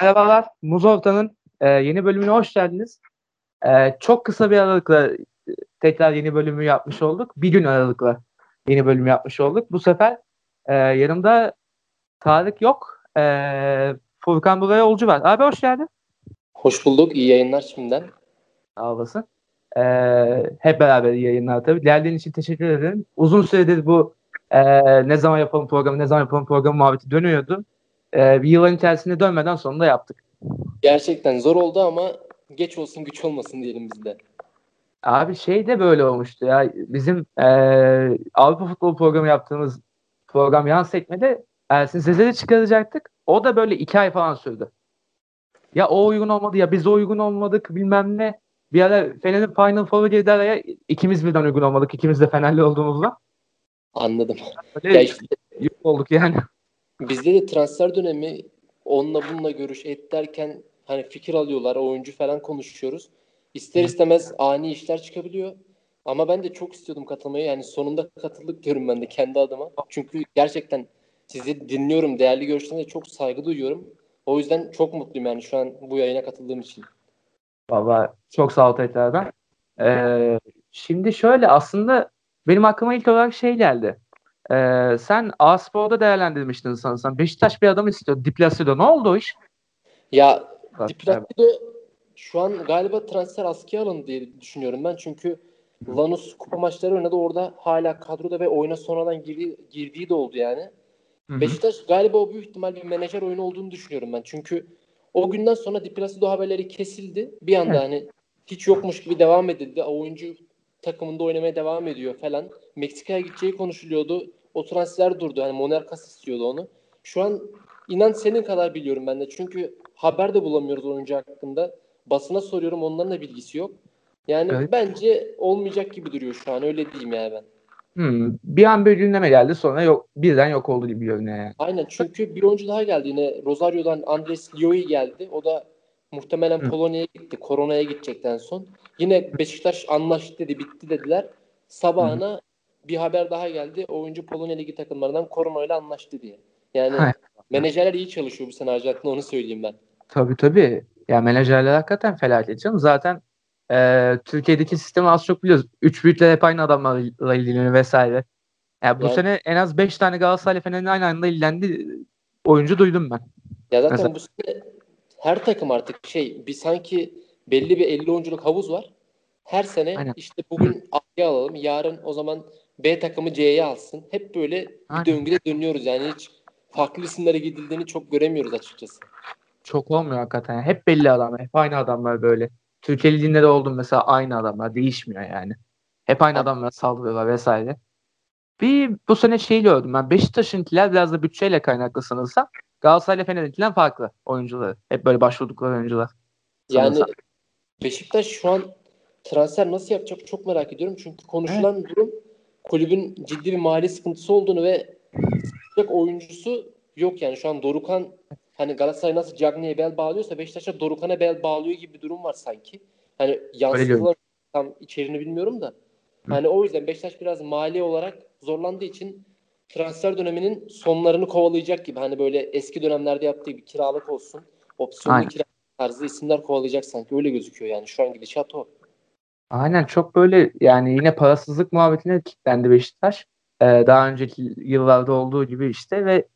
Merhabalar, Muz Orta'nın e, yeni bölümüne hoş geldiniz. E, çok kısa bir aralıkla e, tekrar yeni bölümü yapmış olduk. Bir gün aralıkla yeni bölümü yapmış olduk. Bu sefer e, yanımda Tarık yok. E, Furkan buraya yolcu var. Abi hoş geldin. Hoş bulduk. İyi yayınlar şimdiden. Sağ olasın. E, hep beraber iyi yayınlar tabii. Geldiğin için teşekkür ederim. Uzun süredir bu e, ne zaman yapalım programı, ne zaman yapalım programı muhabbeti dönüyordu. E, bir yılın içerisinde dönmeden sonunda yaptık. Gerçekten zor oldu ama geç olsun güç olmasın diyelim biz de. Abi şey de böyle olmuştu ya. Bizim e, Avrupa Futbol programı yaptığımız program yan sekmede Ersin Sezer'i çıkaracaktık. O da böyle iki ay falan sürdü. Ya o uygun olmadı ya biz o uygun olmadık bilmem ne. Bir ara Fener'in Final Four'u girdi araya. ikimiz birden uygun olmadık. İkimiz de Fenerli olduğumuzda. Anladım. Böyle ya işte, olduk yani. Bizde de transfer dönemi onunla bununla görüş et derken hani fikir alıyorlar, oyuncu falan konuşuyoruz. İster istemez ani işler çıkabiliyor. Ama ben de çok istiyordum katılmayı. Yani sonunda katıldık diyorum ben de kendi adıma. Çünkü gerçekten sizi dinliyorum. Değerli görüşlerinize çok saygı duyuyorum. O yüzden çok mutluyum yani şu an bu yayına katıldığım için. Valla çok sağ ol tekrardan. Ee, şimdi şöyle aslında benim aklıma ilk olarak şey geldi. Ee, sen A-Spor'da değerlendirmiştin sanırsam. Beşiktaş bir adam istiyor. Diplasido. Ne oldu o iş? Ya Diplasido şu an galiba transfer askıya alındı diye düşünüyorum ben. Çünkü Lanus kupa maçları oynadı. Orada hala kadroda ve oyuna sonradan girdiği, girdiği de oldu yani. Hı-hı. Beşiktaş galiba o büyük ihtimal bir menajer oyunu olduğunu düşünüyorum ben. Çünkü o günden sonra Diplasido haberleri kesildi. Bir anda evet. hani hiç yokmuş gibi devam edildi. O oyuncu takımında oynamaya devam ediyor falan. Meksika'ya gideceği konuşuluyordu. O transfer durdu. Hani Monarkas istiyordu onu. Şu an inan senin kadar biliyorum ben de. Çünkü haber de bulamıyoruz oyuncu hakkında. Basına soruyorum onların da bilgisi yok. Yani evet. bence olmayacak gibi duruyor şu an. Öyle diyeyim yani ben. Hmm, bir an bir gündeme geldi sonra yok birden yok oldu gibi görünüyor yani. Aynen çünkü bir oyuncu daha geldi yine Rosario'dan Andres Lioi geldi. O da muhtemelen hmm. Polonya'ya gitti. Korona'ya gidecekten son. Yine Beşiktaş anlaştı dedi bitti dediler. Sabahına bir haber daha geldi. Oyuncu Polonya Ligi takımlarından Korona ile anlaştı diye. Yani Hayır. menajerler iyi çalışıyor bu sene Arjantin'de onu söyleyeyim ben. Tabii tabii. Ya menajerler hakikaten felaket canım. Zaten e, Türkiye'deki sistemi az çok biliyoruz. Üç büyükler hep aynı adamlarla ilgileniyor vesaire. Yani bu yani, sene en az beş tane Galatasaray Fener'in aynı anda ilgilendi oyuncu duydum ben. Ya zaten Mesela. bu sene her takım artık şey bir sanki belli bir 50 oyunculuk havuz var. Her sene Aynen. işte bugün A'ya alalım, yarın o zaman B takımı C'ye alsın. Hep böyle Aynen. bir döngüde dönüyoruz yani hiç farklı isimlere gidildiğini çok göremiyoruz açıkçası. Çok olmuyor hakikaten. Hep belli adamlar. Hep aynı adamlar böyle. Türkiye Ligi'nde de oldum mesela aynı adamlar. Değişmiyor yani. Hep aynı adamlar saldırıyorlar vesaire. Bir bu sene şey gördüm ben. Beşiktaş'ınkiler biraz da bütçeyle kaynaklı sanırsam. Galatasaray ile Fener'inkiler farklı oyuncuları. Hep böyle başvurdukları oyuncular. Sanırsam. Yani Beşiktaş şu an transfer nasıl yapacak çok merak ediyorum. Çünkü konuşulan evet. durum kulübün ciddi bir mali sıkıntısı olduğunu ve oyuncusu yok yani şu an Dorukan hani Galatasaray nasıl Cagney'e bel bağlıyorsa Beşiktaş'a Dorukan'a bel bağlıyor gibi bir durum var sanki. Hani yansıtılar tam içeriğini bilmiyorum da. Hı. Hani o yüzden Beşiktaş biraz mali olarak zorlandığı için transfer döneminin sonlarını kovalayacak gibi. Hani böyle eski dönemlerde yaptığı bir kiralık olsun. Opsiyonlu kiralık tarzı isimler kovalayacak sanki. Öyle gözüküyor yani. Şu an gidişat o. Aynen çok böyle yani yine parasızlık muhabbetine kilitlendi Beşiktaş. Ee, daha önceki yıllarda olduğu gibi işte ve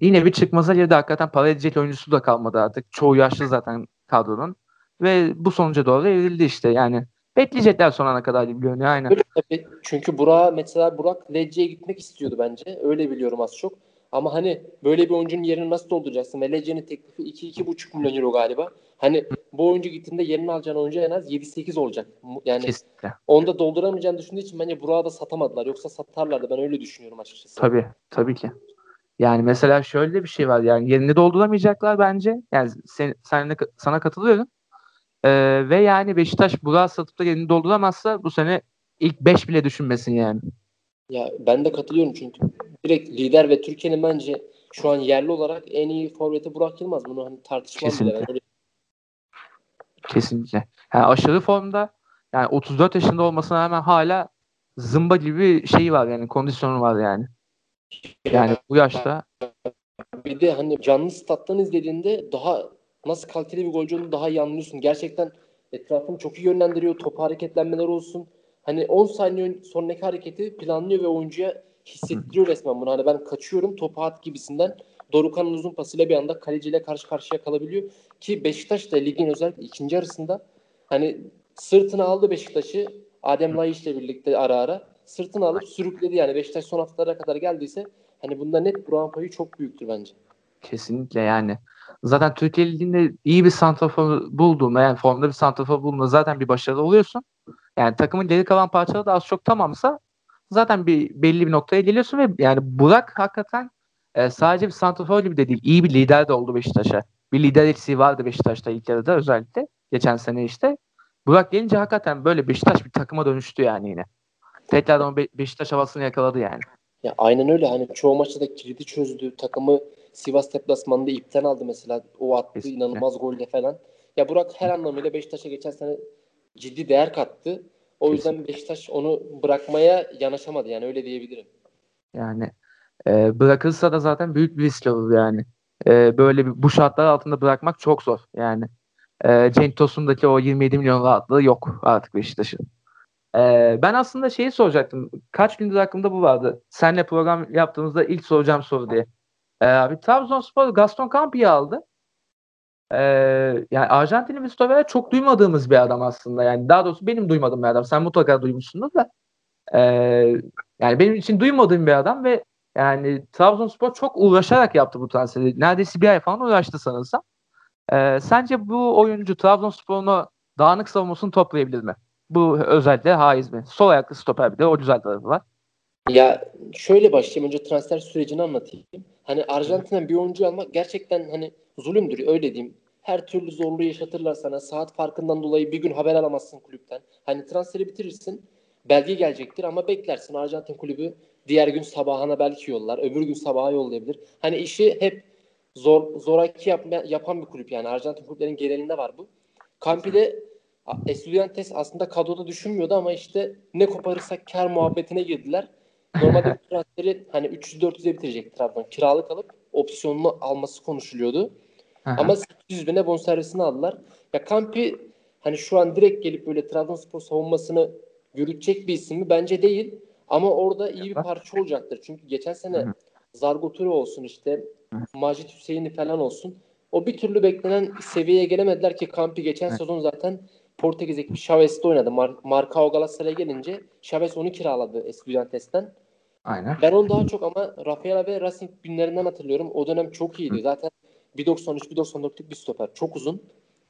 yine bir çıkmaza girdi. Hakikaten para edecek oyuncusu da kalmadı artık. Çoğu yaşlı zaten kadronun. Ve bu sonuca doğru evrildi işte yani. Bekleyecekler sonuna kadar gibi görünüyor aynen. Öyle. Çünkü Burak mesela Burak Lecce'ye gitmek istiyordu bence. Öyle biliyorum az çok. Ama hani böyle bir oyuncunun yerini nasıl dolduracaksın? Ve Lecce'nin teklifi 2-2,5 milyon euro galiba. Hani bu oyuncu gittiğinde yerini alacağın oyuncu en az 7-8 olacak. Yani Kesinlikle. onu da dolduramayacağını düşündüğü için bence Burak'ı da satamadılar. Yoksa satarlardı. Ben öyle düşünüyorum açıkçası. Tabii. Tabii ki. Yani mesela şöyle bir şey var. Yani yerini dolduramayacaklar bence. Yani sen, sen sana katılıyorum. Ee, ve yani Beşiktaş Burak'ı satıp da yerini dolduramazsa bu sene ilk 5 bile düşünmesin yani. Ya ben de katılıyorum çünkü direkt lider ve Türkiye'nin bence şu an yerli olarak en iyi forveti Burak Yılmaz. Bunu hani tartışmam Kesinlikle. bile. Ben öyle Kesinlikle. Yani aşırı formda yani 34 yaşında olmasına rağmen hala zımba gibi şey var yani kondisyonu var yani. Yani bu yaşta bir de hani canlı stat'tan izlediğinde daha nasıl kaliteli bir golcü olduğunu daha iyi anlıyorsun. Gerçekten etrafını çok iyi yönlendiriyor. Top hareketlenmeler olsun. Hani 10 saniye sonraki hareketi planlıyor ve oyuncuya hissettiriyor resmen bunu. Hani ben kaçıyorum topu at gibisinden Dorukan'ın uzun pasıyla bir anda kaleciyle karşı karşıya kalabiliyor. Ki Beşiktaş da ligin özellikle ikinci arasında hani sırtına aldı Beşiktaş'ı Adem Laiş ile birlikte ara ara sırtını alıp sürükledi yani Beşiktaş son haftalara kadar geldiyse hani bunda net Burak'ın payı çok büyüktür bence. Kesinlikle yani. Zaten Türkiye Ligi'nde iyi bir santrafor bulduğunda yani formda bir santrafor bulduğunda zaten bir başarılı oluyorsun. Yani takımın geri kalan parçaları da az çok tamamsa zaten bir belli bir noktaya geliyorsun ve yani Burak hakikaten e, sadece bir santrafor gibi de değil. iyi bir lider de oldu Beşiktaş'a. Bir lider eksiği vardı Beşiktaş'ta ilk yarıda özellikle. Geçen sene işte. Burak gelince hakikaten böyle Beşiktaş bir takıma dönüştü yani yine. Tekrardan Be- Beşiktaş havasını yakaladı yani. Ya aynen öyle. Hani çoğu maçta da kilidi çözdü. Takımı Sivas deplasmanında ipten aldı mesela. O attığı Kesinlikle. inanılmaz golle falan. Ya Burak her anlamıyla Beşiktaş'a geçen sene ciddi değer kattı. O yüzden Beşiktaş onu bırakmaya yanaşamadı yani öyle diyebilirim. Yani e, bırakılsa da zaten büyük bir risk olur yani. E, böyle bir, bu şartlar altında bırakmak çok zor yani. E, Cenk Tosun'daki o 27 milyon rahatlığı yok artık Beşiktaş'ın. E, ben aslında şeyi soracaktım. Kaç gündür aklımda bu vardı. Senle program yaptığımızda ilk soracağım soru diye. E, abi Trabzonspor Gaston Campi'yi aldı. E, yani Arjantinli stoper çok duymadığımız bir adam aslında. Yani daha doğrusu benim duymadığım bir adam. Sen mutlaka duymuşsundur da. E, yani benim için duymadığım bir adam ve yani Trabzonspor çok uğraşarak yaptı bu transferi. Neredeyse bir ay falan uğraştı sanırsam. Ee, sence bu oyuncu Trabzonspor'un dağınık savunmasını toplayabilir mi? Bu özellikle haiz mi? Sol ayaklı stoper bir de o güzel tarafı var. Ya şöyle başlayayım önce transfer sürecini anlatayım. Hani Arjantin'den bir oyuncu almak gerçekten hani zulümdür öyle diyeyim. Her türlü zorluğu yaşatırlar sana. Saat farkından dolayı bir gün haber alamazsın kulüpten. Hani transferi bitirirsin. Belge gelecektir ama beklersin. Arjantin kulübü diğer gün sabahına belki yollar. Öbür gün sabaha yollayabilir. Hani işi hep zor zoraki yap, yapan bir kulüp yani. Arjantin kulüplerin genelinde var bu. Campi'de Estudiantes aslında kadroda düşünmüyordu ama işte ne koparırsak kar muhabbetine girdiler. Normalde transferi hani 300-400'e bitirecek Trabzon. Kiralık alıp opsiyonunu alması konuşuluyordu. Aha. Ama 800 bine bonservisini aldılar. Ya Campi hani şu an direkt gelip böyle Trabzonspor savunmasını yürütecek bir isim mi? Bence değil. Ama orada iyi bir parça olacaktır. Çünkü geçen sene Zargoturi olsun işte Macit Hüseyin'i falan olsun. O bir türlü beklenen seviyeye gelemediler ki Campi geçen sezon zaten Portekiz'deki Chavez'de oynadı. Mar Marcao Galatasaray'a gelince Chavez onu kiraladı Estudiantes'ten. Aynen. Ben onu daha çok ama Rafaela ve Racing günlerinden hatırlıyorum. O dönem çok iyiydi. Hı. Zaten 1.93-1.94'lük bir stoper. Çok uzun.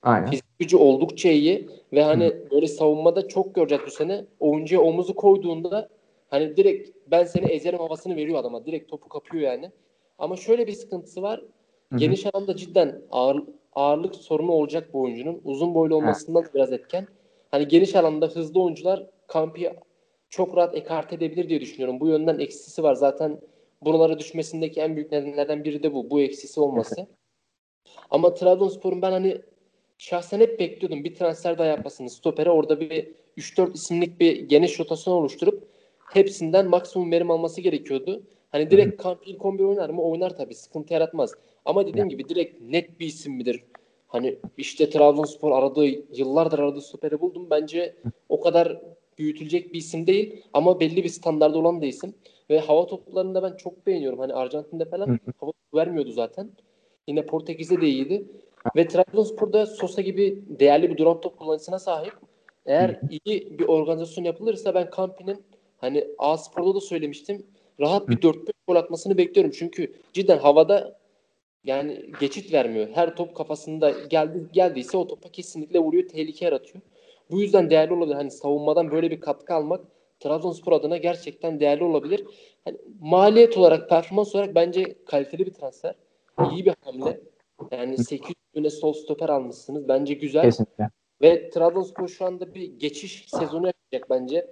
Aynen. Fizik gücü oldukça iyi ve hani Hı. böyle savunmada çok göreceğiz bu sene. Oyuncuya omuzu koyduğunda hani direkt ben seni ezerim havasını veriyor adama. Direkt topu kapıyor yani. Ama şöyle bir sıkıntısı var. Hı-hı. Geniş alanda cidden ağır, ağırlık sorunu olacak bu oyuncunun. Uzun boylu olmasından ha. biraz etken. Hani geniş alanda hızlı oyuncular Kampi çok rahat ekart edebilir diye düşünüyorum. Bu yönden eksisi var. Zaten buralara düşmesindeki en büyük nedenlerden biri de bu. Bu eksisi olması. Ama Trabzonspor'un ben hani şahsen hep bekliyordum. Bir transfer daha yapmasını. Stopere orada bir 3-4 isimlik bir geniş rotasyon oluşturup hepsinden maksimum verim alması gerekiyordu. Hani direkt kamp ilk 11 oynar mı? Oynar tabii. Sıkıntı yaratmaz. Ama dediğim gibi direkt net bir isim midir? Hani işte Trabzonspor aradığı, yıllardır aradığı stoperi buldum. Bence o kadar büyütülecek bir isim değil. Ama belli bir standarda olan da isim. Ve hava toplarında ben çok beğeniyorum. Hani Arjantin'de falan hava vermiyordu zaten. Yine Portekiz'de de iyiydi. Ve Trabzonspor'da Sosa gibi değerli bir duran top kullanıcısına sahip. Eğer iyi bir organizasyon yapılırsa ben Kampi'nin hani A Spor'da da söylemiştim rahat bir 4-5 gol atmasını bekliyorum. Çünkü cidden havada yani geçit vermiyor. Her top kafasında geldi geldiyse o topa kesinlikle vuruyor, tehlike yaratıyor. Bu yüzden değerli olabilir. Hani savunmadan böyle bir katkı almak Trabzonspor adına gerçekten değerli olabilir. Hani maliyet olarak, performans olarak bence kaliteli bir transfer. İyi bir hamle. Yani 800 bine sol stoper almışsınız. Bence güzel. Kesinlikle. Ve Trabzonspor şu anda bir geçiş sezonu yapacak bence.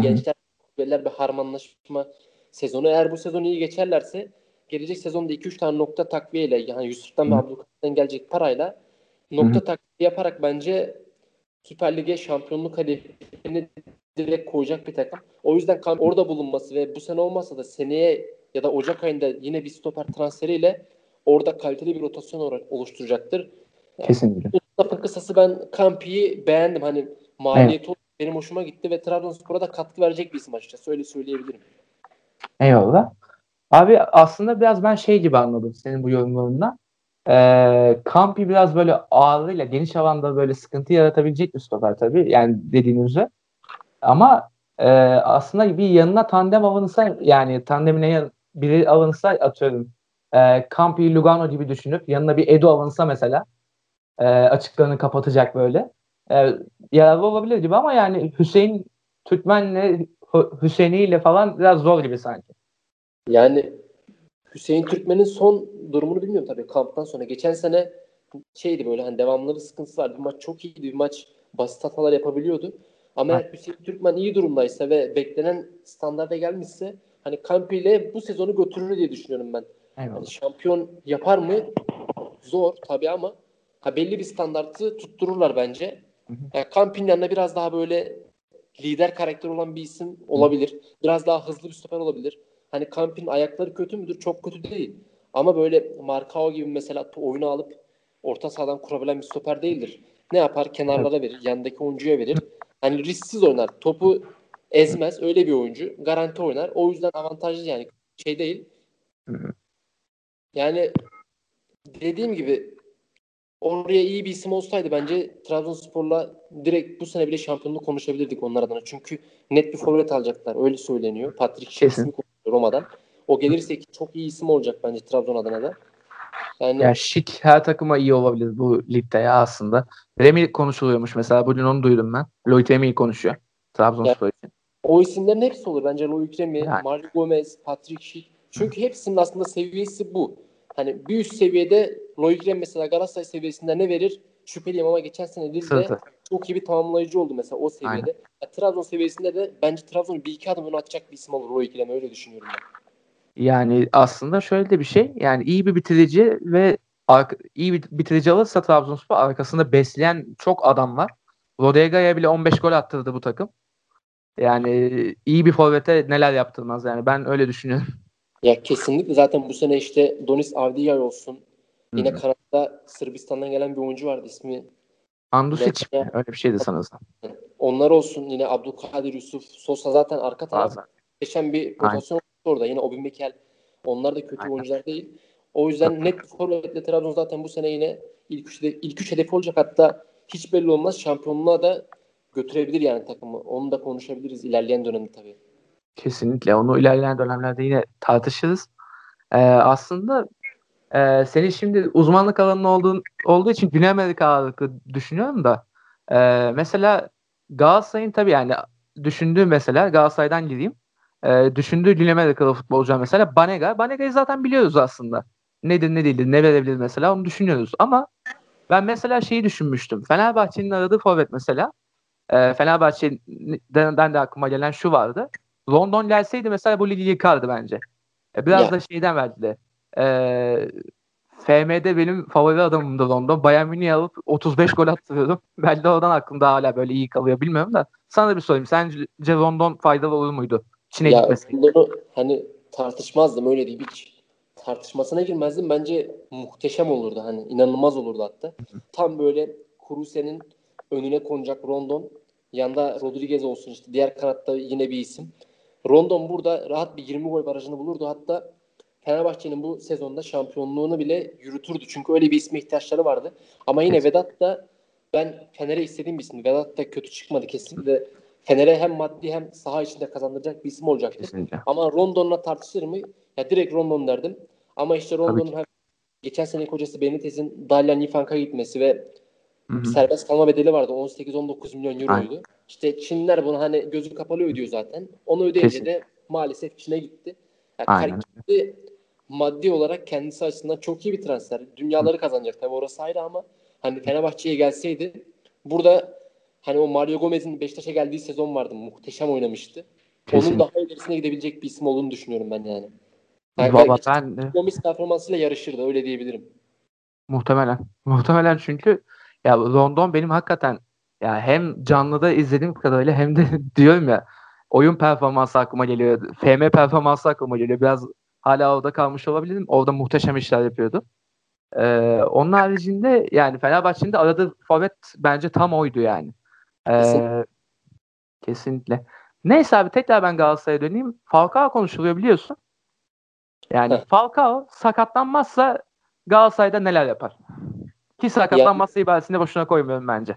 Gençler bir harmanlaşma sezonu. Eğer bu sezon iyi geçerlerse gelecek sezonda 2-3 tane nokta takviyeyle yani Yusuf'tan ve Abdülkadir'den gelecek parayla nokta Hı-hı. takviye yaparak bence Süper Lig'e şampiyonluk hedefini direkt koyacak bir takım. O yüzden orada bulunması ve bu sene olmasa da seneye ya da Ocak ayında yine bir stoper transferiyle orada kaliteli bir rotasyon olarak oluşturacaktır. Kesinlikle. Bu lafın kısası ben Kampi'yi beğendim. Hani maliyeti evet. Benim hoşuma gitti ve Trabzonspor'a da katkı verecek bir isim açıkçası. Öyle söyleyebilirim. Eyvallah. Abi aslında biraz ben şey gibi anladım senin bu yorumlarından. Ee, Kampi biraz böyle ağırlığıyla geniş alanda böyle sıkıntı yaratabilecek bir stoper tabii. Yani dediğiniz üzere. Ama e, aslında bir yanına tandem alınsa yani tandemine biri alınsa atıyorum e, Campi Lugano gibi düşünüp yanına bir Edu alınsa mesela e, açıklarını kapatacak böyle e, yararlı olabilir gibi ama yani Hüseyin Türkmen'le Hüseyin'iyle falan biraz zor gibi sanki. Yani Hüseyin Türkmen'in son durumunu bilmiyorum tabii kamptan sonra. Geçen sene şeydi böyle hani devamlı bir sıkıntısı vardı. Bir maç çok iyiydi. Bir maç basit hatalar yapabiliyordu. Ama eğer Hüseyin Türkmen iyi durumdaysa ve beklenen standarda gelmişse hani Kampi ile bu sezonu götürür diye düşünüyorum ben. Yani şampiyon yapar mı? Zor tabii ama ha belli bir standartı tuttururlar bence. Yani Kampi'nin yanına biraz daha böyle lider karakter olan bir isim olabilir. Biraz daha hızlı bir stoper olabilir. Hani Kamp'in ayakları kötü müdür? Çok kötü değil. Ama böyle Markao gibi mesela oyunu alıp orta sahadan kurabilen bir stoper değildir. Ne yapar? Kenarlara verir. Yandaki oyuncuya verir. Hani risksiz oynar. Topu ezmez. Öyle bir oyuncu. Garanti oynar. O yüzden avantajlı yani. Şey değil. Yani dediğim gibi oraya iyi bir isim olsaydı bence Trabzonspor'la direkt bu sene bile şampiyonluk konuşabilirdik onlar adına. Çünkü net bir forvet alacaklar. Öyle söyleniyor. Patrick konuşuyor Roma'dan. O gelirse çok iyi isim olacak bence Trabzon adına da. Yani ya Şik her takıma iyi olabilir bu ligde ya aslında. Remy konuşuluyormuş mesela. Bugün onu duydum ben. Lloyd Remy konuşuyor. Trabzonspor için. O isimlerin hepsi olur. Bence Lloyd Remy, yani. Mario Gomez, Patrick Schick. Çünkü hepsinin aslında seviyesi bu. Hani bir üst seviyede Remy mesela Galatasaray seviyesinde ne verir? Şüpheliyim ama geçen sene Lille'de çok iyi bir tamamlayıcı oldu mesela o seviyede. Ya, Trabzon seviyesinde de bence Trabzon'u bir iki adım öne atacak bir isim olur Remy öyle düşünüyorum ben. Yani aslında şöyle de bir şey. Yani iyi bir bitirici ve iyi bir bitirici alırsa Trabzonspor arkasında besleyen çok adam var. Rodega'ya bile 15 gol attırdı bu takım. Yani iyi bir forvete neler yaptırmaz yani ben öyle düşünüyorum. Ya kesinlikle zaten bu sene işte Donis Avdijay olsun. Yine Hı-hı. kanatta Sırbistan'dan gelen bir oyuncu vardı ismi. Andusic mi? Öyle bir şeydi sanırsam. Onlar olsun yine Abdülkadir Yusuf, Sosa zaten arka taraf. Geçen bir rotasyon orada. Yine Obi Mikel. Onlar da kötü Aynen. oyuncular değil. O yüzden net bir forvetle Trabzon zaten bu sene yine ilk üç, ilk üç hedef olacak. Hatta hiç belli olmaz. Şampiyonluğa da götürebilir yani takımı. Onu da konuşabiliriz ilerleyen dönemde tabii. Kesinlikle. Onu ilerleyen dönemlerde yine tartışırız. Ee, aslında e, senin şimdi uzmanlık alanın olduğun, olduğu için Güney Amerika ağırlıklı düşünüyorum da e, mesela Galatasaray'ın tabii yani düşündüğü mesela Galatasaray'dan gireyim e, düşündüğü Güney Amerikalı futbolcu mesela Banega. Banega'yı zaten biliyoruz aslında. Nedir ne değildir ne verebilir mesela onu düşünüyoruz. Ama ben mesela şeyi düşünmüştüm. Fenerbahçe'nin aradığı forvet mesela. E, Fenerbahçe'den de aklıma gelen şu vardı. London gelseydi mesela bu ligi yıkardı bence. E, biraz ya. da şeyden verdi de. E, FM'de benim favori adamımdı London. Bayern Münih'i alıp 35 gol attırıyordum. Belki oradan aklımda hala böyle iyi kalıyor bilmiyorum da. Sana da bir sorayım. Sence London faydalı olur muydu? Çin'e ya. Bunu hani tartışmazdım öyle değil hiç tartışmasına girmezdim. Bence muhteşem olurdu hani inanılmaz olurdu hatta. Tam böyle Kuruse'nin önüne konacak Rondon. Yanda Rodriguez olsun işte diğer kanatta yine bir isim. Rondon burada rahat bir 20 gol barajını bulurdu. Hatta Fenerbahçe'nin bu sezonda şampiyonluğunu bile yürütürdü. Çünkü öyle bir isme ihtiyaçları vardı. Ama yine Vedat da ben Fener'e istediğim bir isim. Vedat da kötü çıkmadı kesinlikle. Fener'e hem maddi hem saha içinde kazandıracak bir isim olacaktır. Kesinlikle. Ama Rondon'la tartışır mı? Ya direkt Rondon derdim. Ama işte Rondon'un hem geçen sene hocası Benitez'in Dalyan Ifank'a gitmesi ve Hı-hı. serbest kalma bedeli vardı. 18-19 milyon euroydu. Aynen. İşte Çinler bunu hani gözü kapalı ödüyor zaten. Onu ödeyince Kesin. de maalesef Çin'e gitti. Yani Aynen. maddi olarak kendisi açısından çok iyi bir transfer. Dünyaları kazanacak tabii orası ayrı ama hani Fenerbahçe'ye gelseydi burada Hani o Mario Gomez'in Beşiktaş'a geldiği sezon vardı. Muhteşem oynamıştı. Kesinlikle. Onun daha ilerisine gidebilecek bir isim olduğunu düşünüyorum ben yani. yani Baba ben de. Gomez performansıyla yarışırdı öyle diyebilirim. Muhtemelen. Muhtemelen çünkü ya London benim hakikaten ya hem canlıda izlediğim kadarıyla hem de diyorum ya oyun performansı aklıma geliyor. FM performansı aklıma geliyor. Biraz hala orada kalmış olabilirim. Orada muhteşem işler yapıyordu. Ee, onun haricinde yani Fenerbahçe'nin de aradığı forvet bence tam oydu yani. Ee, kesinlikle. kesinlikle. Neyse abi tekrar ben Galatasaray'a döneyim. Falcao konuşuluyor biliyorsun. Yani. Falcao sakatlanmazsa Galatasaray'da neler yapar? Ki sakatlanmazsa ibaresini boşuna koymuyorum bence.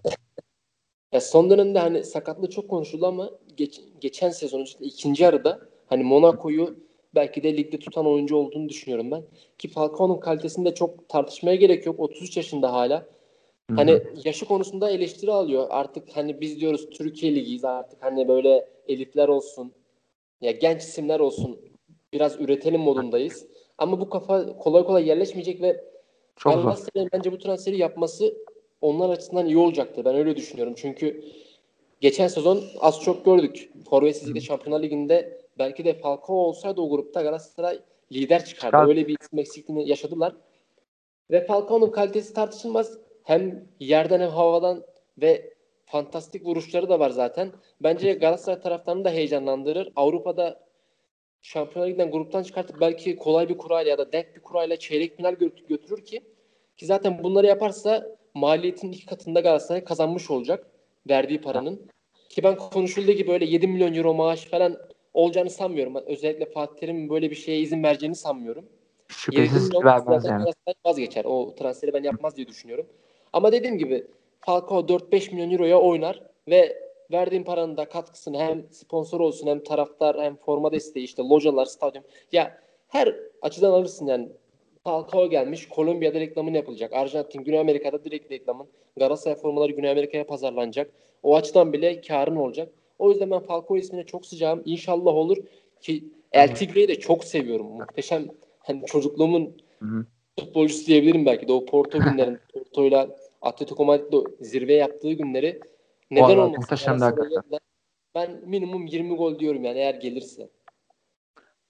Ya son dönemde hani sakatlığı çok konuşuldu ama geç, geçen sezon işte ikinci yarıda hani Monaco'yu belki de ligde tutan oyuncu olduğunu düşünüyorum ben. Ki Falcao'nun kalitesinde çok tartışmaya gerek yok. 33 yaşında hala. Hani yaşı konusunda eleştiri alıyor. Artık hani biz diyoruz Türkiye Ligiyiz artık hani böyle elitler olsun. Ya genç isimler olsun. Biraz üretelim modundayız. Ama bu kafa kolay kolay yerleşmeyecek ve çok Galatasaray'ın bence bu transferi yapması onlar açısından iyi olacaktır. Ben öyle düşünüyorum. Çünkü geçen sezon az çok gördük. Forvetsizlikte Şampiyonlar Ligi'nde belki de Falcao olsaydı o grupta Galatasaray lider çıkardı. Çıkar. Öyle bir isim eksikliğini yaşadılar. Ve Falcao'nun kalitesi tartışılmaz. Hem yerden hem havadan ve fantastik vuruşları da var zaten. Bence Galatasaray taraftarını da heyecanlandırır. Avrupa'da Şampiyonlar Ligi'nden gruptan çıkartıp belki kolay bir kurayla ya da denk bir kurayla çeyrek final götürür ki ki zaten bunları yaparsa maliyetin iki katında Galatasaray kazanmış olacak verdiği paranın. Ki ben konuşulduğu gibi böyle 7 milyon euro maaş falan olacağını sanmıyorum. Özellikle Fatih Terim'in böyle bir şeye izin vereceğini sanmıyorum. Şüphesiz vermez yani. Vazgeçer. O transferi ben yapmaz diye düşünüyorum. Ama dediğim gibi Falcao 4-5 milyon euroya oynar ve verdiğin paranın da katkısını hem sponsor olsun hem taraftar hem forma desteği işte localar, stadyum. Ya her açıdan alırsın yani. Falcao gelmiş. Kolombiya'da reklamını yapılacak. Arjantin, Güney Amerika'da direkt reklamın. Galatasaray formaları Güney Amerika'ya pazarlanacak. O açıdan bile karın olacak. O yüzden ben Falcao ismine çok sıcağım. İnşallah olur ki El Tigre'yi de çok seviyorum. Muhteşem hani çocukluğumun Hı-hı. futbolcusu diyebilirim belki de o Porto günlerin Porto'yla Atletico Madrid'de zirve yaptığı günleri neden olmasın? Muhteşem Ben minimum 20 gol diyorum yani eğer gelirse.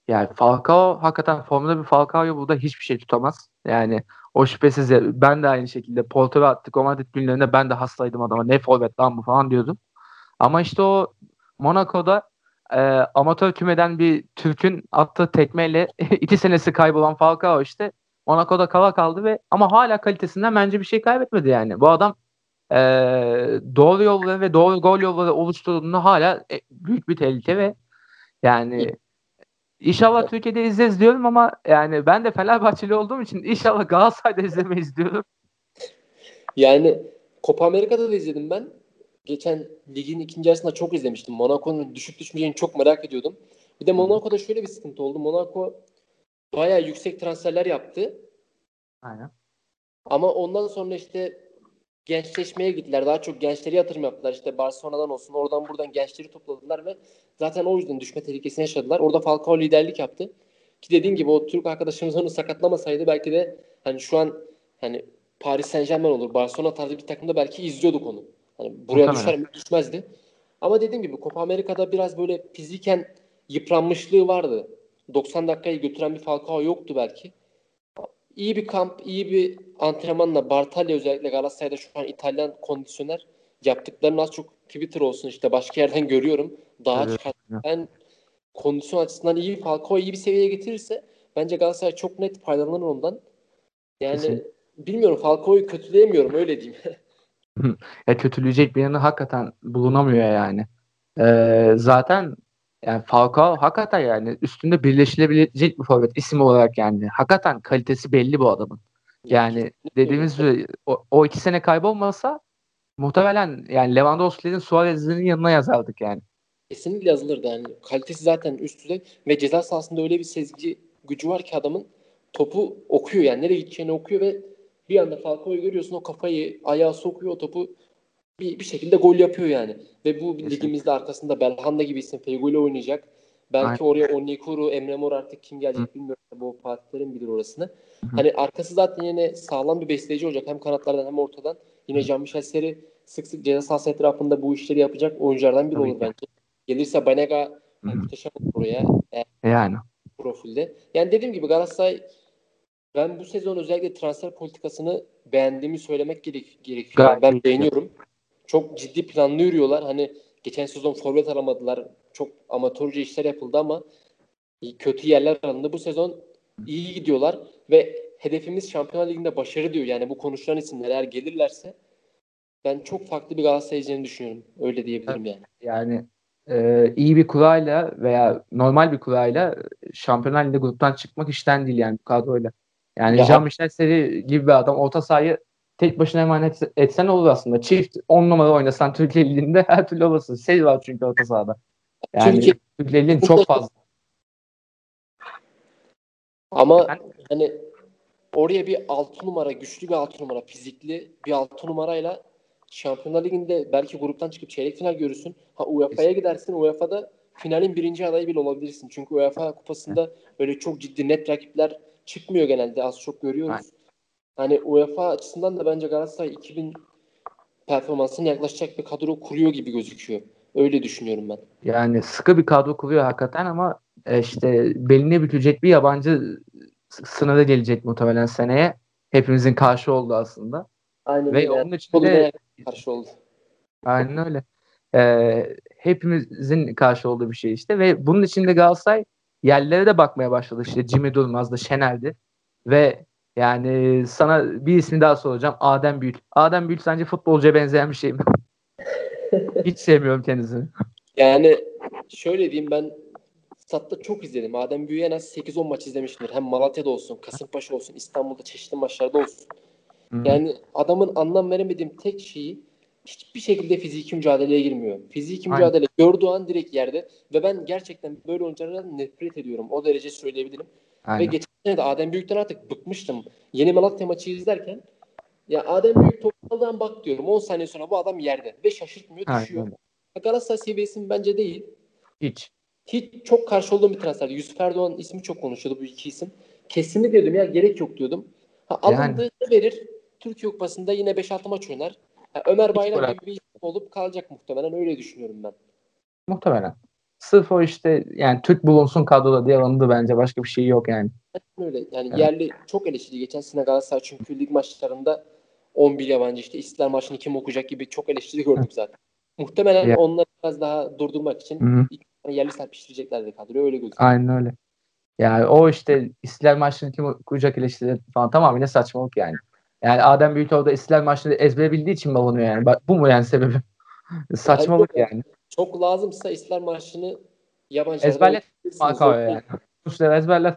Yani Falcao hakikaten formda bir Falcao'yu burada hiçbir şey tutamaz. Yani o şüphesiz ben de aynı şekilde Porto ve Atletico Madrid günlerinde ben de hastaydım adama. Ne forvet lan bu falan diyordum. Ama işte o Monaco'da e, amatör kümeden bir Türk'ün attığı tekmeyle iki senesi kaybolan Falcao işte Monaco'da kala kaldı ve ama hala kalitesinden bence bir şey kaybetmedi yani. Bu adam e, doğru yolları ve doğru gol yolları oluşturduğunda hala e, büyük bir tehlike ve yani İnşallah Türkiye'de izleriz diyorum ama yani ben de Fenerbahçeli olduğum için inşallah Galatasaray'da izlemeyiz diyorum. Yani Copa Amerika'da da izledim ben. Geçen ligin ikinci yarısında çok izlemiştim. Monaco'nun düşüp düşmeyeceğini çok merak ediyordum. Bir de Monaco'da şöyle bir sıkıntı oldu. Monaco bayağı yüksek transferler yaptı. Aynen. Ama ondan sonra işte gençleşmeye gittiler. Daha çok gençleri yatırım yaptılar. İşte Barcelona'dan olsun oradan buradan gençleri topladılar ve zaten o yüzden düşme tehlikesini yaşadılar. Orada Falcao liderlik yaptı. Ki dediğim gibi o Türk arkadaşımız onu sakatlamasaydı belki de hani şu an hani Paris Saint Germain olur. Barcelona tarzı bir takımda belki izliyorduk onu. Hani buraya düşer mi düşmezdi. Ama dediğim gibi Copa Amerika'da biraz böyle fiziken yıpranmışlığı vardı. 90 dakikayı götüren bir Falcao yoktu belki iyi bir kamp, iyi bir antrenmanla Bartali özellikle Galatasaray'da şu an İtalyan kondisyoner yaptıklarını az çok Twitter olsun işte başka yerden görüyorum. Daha evet. çıkar. Ben kondisyon açısından iyi Falcao iyi bir seviyeye getirirse bence Galatasaray çok net faydalanır ondan. Yani Kesin. bilmiyorum Falcao'yu kötüleyemiyorum öyle diyeyim. ya kötüleyecek bir yanı hakikaten bulunamıyor yani. Ee, zaten yani Falcao hakikaten yani üstünde birleşilebilecek bir forvet isim olarak yani. Hakikaten kalitesi belli bu adamın. Yani dediğimiz gibi o, o iki sene kaybolmasa muhtemelen yani Lewandowski'nin Suarez'in yanına yazardık yani. Kesinlikle yazılırdı yani. Kalitesi zaten üst düzey ve ceza sahasında öyle bir sezgi gücü var ki adamın topu okuyor yani nereye gideceğini okuyor ve bir anda Falcao'yu görüyorsun o kafayı ayağa sokuyor o topu bir, bir şekilde gol yapıyor yani. Ve bu Kesinlikle. ligimizde arkasında Belhanda gibi isim Feguli oynayacak. Belki Aynen. oraya Onyekuru, Emre Mor artık kim gelecek Hı. bilmiyorum. Bu Fatihlerin bilir orasını. Hı. Hani arkası zaten yine sağlam bir besleyici olacak. Hem kanatlardan hem ortadan. Yine Can Michel Seri sık sık ceza sahası etrafında bu işleri yapacak oyunculardan biri olur bence. Gelirse Banega muhteşem olur oraya. Yani. Profilde. Yani dediğim gibi Galatasaray ben bu sezon özellikle transfer politikasını beğendiğimi söylemek gerek, gerekiyor. ben beğeniyorum çok ciddi planlı yürüyorlar. Hani geçen sezon forvet alamadılar. Çok amatörce işler yapıldı ama kötü yerler alındı. Bu sezon iyi gidiyorlar ve hedefimiz Şampiyonlar Ligi'nde başarı diyor. Yani bu konuşulan isimler eğer gelirlerse ben çok farklı bir Galatasaray'ı düşünüyorum. Öyle diyebilirim yani. Yani e, iyi bir kurayla veya normal bir kurayla Şampiyonlar Ligi'nde gruptan çıkmak işten değil yani bu kadroyla. Yani Ya- Jean Michel Seri gibi bir adam orta sahayı tek başına emanet etsen olur aslında. Çift 10 numara oynasan Türkiye Ligi'nde her türlü olursun. Seri var çünkü orta sahada. Yani Türkiye- Türkiye Ligi'nin çok fazla. Ama Ben- hani oraya bir 6 numara, güçlü bir 6 numara, fizikli bir 6 numarayla Şampiyonlar Ligi'nde belki gruptan çıkıp çeyrek final görürsün. Ha UEFA'ya gidersin. UEFA'da finalin birinci adayı bile olabilirsin. Çünkü UEFA kupasında böyle çok ciddi net rakipler çıkmıyor genelde. Az çok görüyoruz. Hani UEFA açısından da bence Galatasaray 2000 performansına yaklaşacak bir kadro kuruyor gibi gözüküyor. Öyle düşünüyorum ben. Yani sıkı bir kadro kuruyor hakikaten ama e, işte beline bükülecek bir yabancı s- sınırı gelecek muhtemelen seneye. Hepimizin karşı oldu aslında. Aynen Ve öyle. onun için de karşı oldu. Aynen öyle. Ee, hepimizin karşı olduğu bir şey işte ve bunun içinde Galatasaray yerlere de bakmaya başladı işte Jimmy Durmaz'dı, Şener'di ve yani sana bir ismi daha soracağım Adem Büyük. Adem Büyük sence futbolcuya benzeyen bir şey mi? Hiç sevmiyorum kendisini. Yani şöyle diyeyim ben statta çok izledim. Adem Büyük'ü en az 8-10 maç izlemişimdir. Hem Malatya'da olsun, Kasımpaşa olsun, İstanbul'da çeşitli maçlarda olsun. Hı. Yani adamın anlam veremediğim tek şeyi hiçbir şekilde fiziki mücadeleye girmiyor. Fiziki Aynen. mücadele gördüğü an direkt yerde ve ben gerçekten böyle oyunculardan nefret ediyorum. O derece söyleyebilirim. Ve Aynen. geçen sene de Adem Büyük'ten artık bıkmıştım. Yeni Malatya maçı izlerken ya Adem Büyük top aldığı bak diyorum 10 saniye sonra bu adam yerde ve şaşırtmıyor düşüyor. Galatasaray seviyesi bence değil. Hiç. Hiç çok karşı olduğum bir transferdi. Yusuf Erdoğan ismi çok konuşuyordu bu iki isim. Kesinlikle diyordum ya gerek yok diyordum. Ha, Yani. alındı ne verir? Türkiye Kupası'nda yine 5-6 maç oynar. Ha, Ömer Bayram bırak. gibi bir isim olup kalacak muhtemelen öyle düşünüyorum ben. Muhtemelen. Sırf o işte yani Türk bulunsun kadroda diye alındı bence. Başka bir şey yok yani. Öyle yani Evet. yerli çok eleştiri geçen sene Galatasaray çünkü lig maçlarında 11 yabancı işte İstiklal maçını kim okuyacak gibi çok eleştiri gördük zaten. Muhtemelen Ya. onları biraz daha durdurmak için Hı hı. iki tane yerli serpiştireceklerdi kadroyu öyle gözüküyor. Aynen öyle. Yani o işte İstiklal maçını kim okuyacak eleştiri falan tamamıyla saçmalık yani. Yani Adem Büyükoğlu da İstiklal maçını ezbere bildiği için mi alınıyor yani? Bak, bu mu yani sebebi? saçmalık yani. Çok lazımsa İstiklal maçını yabancılardan Ezberlet. Marka yani. Ezberler.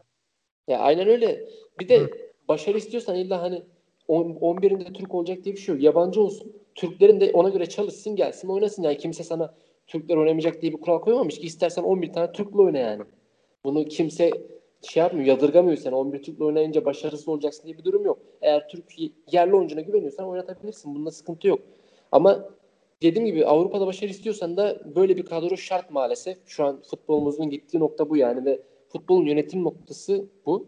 Ya aynen öyle. Bir de başarı istiyorsan illa hani on- 11'inde Türk olacak diye bir şey yok. Yabancı olsun. Türklerin de ona göre çalışsın gelsin oynasın. Yani kimse sana Türkler oynamayacak diye bir kural koymamış ki. İstersen 11 tane Türk'le oyna yani. Bunu kimse şey yapmıyor, yadırgamıyor seni. 11 Türk'le oynayınca başarısız olacaksın diye bir durum yok. Eğer Türk yerli oyuncuna güveniyorsan oynatabilirsin. Bunda sıkıntı yok. Ama dediğim gibi Avrupa'da başarı istiyorsan da böyle bir kadro şart maalesef. Şu an futbolumuzun gittiği nokta bu yani ve futbolun yönetim noktası bu.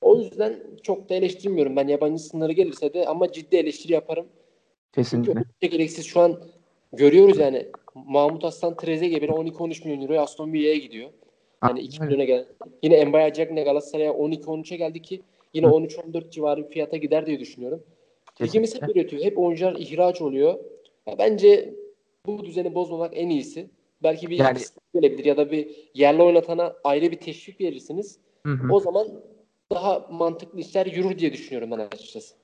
O yüzden çok da eleştirmiyorum. Ben yabancı sınırı gelirse de ama ciddi eleştiri yaparım. Kesinlikle. öteki gereksiz şu an görüyoruz yani Mahmut Aslan Trezeguet bile 12-13 milyon euroya Aston Villa'ya gidiyor. Yani 2 Aynen. milyona gel. Yine Mbaye Cagne Galatasaray'a 12-13'e geldi ki yine 13-14 civarı bir fiyata gider diye düşünüyorum. Ligimiz hep Kesinlikle. üretiyor. Hep oyuncular ihraç oluyor. Ya bence bu düzeni bozmamak en iyisi. Belki bir Yani- gelebilir ya da bir yerli oynatana ayrı bir teşvik verirsiniz. Hı hı. O zaman daha mantıklı işler yürür diye düşünüyorum ben açıkçası.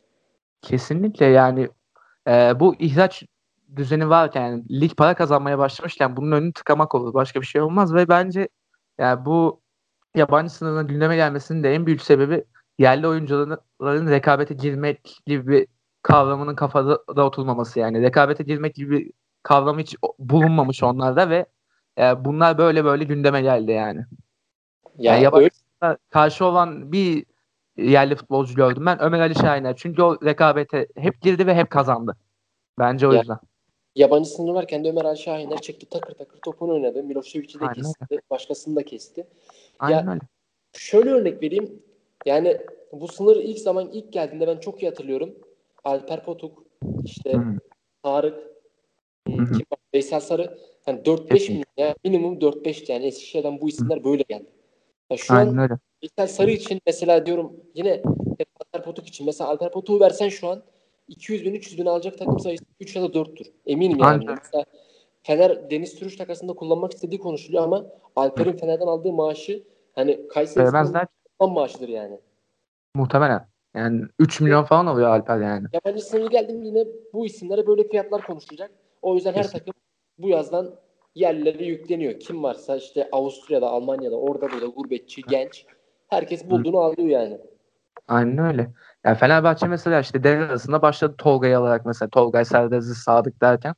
Kesinlikle yani e, bu ihraç düzeni varken yani lig para kazanmaya başlamışken bunun önünü tıkamak olur. Başka bir şey olmaz ve bence yani bu yabancı sınırının gündeme gelmesinin de en büyük sebebi yerli oyuncuların rekabete girmek gibi bir kavramının kafada da oturmaması yani. Rekabete girmek gibi bir kavram hiç bulunmamış onlarda ve e, bunlar böyle böyle gündeme geldi yani. Ya Yani yabancı öyle- karşı olan bir yerli futbolcu gördüm ben. Ömer Ali Şahiner. Çünkü o rekabete hep girdi ve hep kazandı. Bence o Ya- yüzden. yabancı sınırı varken de Ömer Ali Şahinler çıktı takır takır topunu oynadı. Milošević'i de Aynen kesti. Başkasını da kesti. Aynen Ya- öyle. Şöyle örnek vereyim. Yani bu sınır ilk zaman ilk geldiğinde ben çok iyi hatırlıyorum. Alper Potuk, işte Hı. Tarık, hmm, kim var? Veysel Sarı. Yani 4-5 Kesinlikle. milyon ya minimum 4-5 yani Eskişehir'den bu isimler böyle geldi. Ya şu Aynen an öyle. Veysel Sarı için mesela diyorum yine Alper Potuk için mesela Alper Potuk'u versen şu an 200 bin 300 bin alacak takım sayısı 3 ya da 4'tür. Eminim yani. Aynen. Mesela Fener Deniz Türüş takasında kullanmak istediği konuşuluyor ama Alper'in Fener'den aldığı maaşı hani Kayseri Vermezler. Spor'un maaşıdır yani. Muhtemelen. Yani 3 milyon falan alıyor Alper yani. Yabancı sınırı geldim yine bu isimlere böyle fiyatlar konuşulacak. O yüzden her takım bu yazdan yerlere yükleniyor. Kim varsa işte Avusturya'da, Almanya'da, orada burada gurbetçi, genç. Herkes bulduğunu alıyor yani. Aynen öyle. Yani Fenerbahçe mesela işte devre arasında başladı Tolga'yı alarak mesela Tolgay, Serdar Aziz, Sadık derken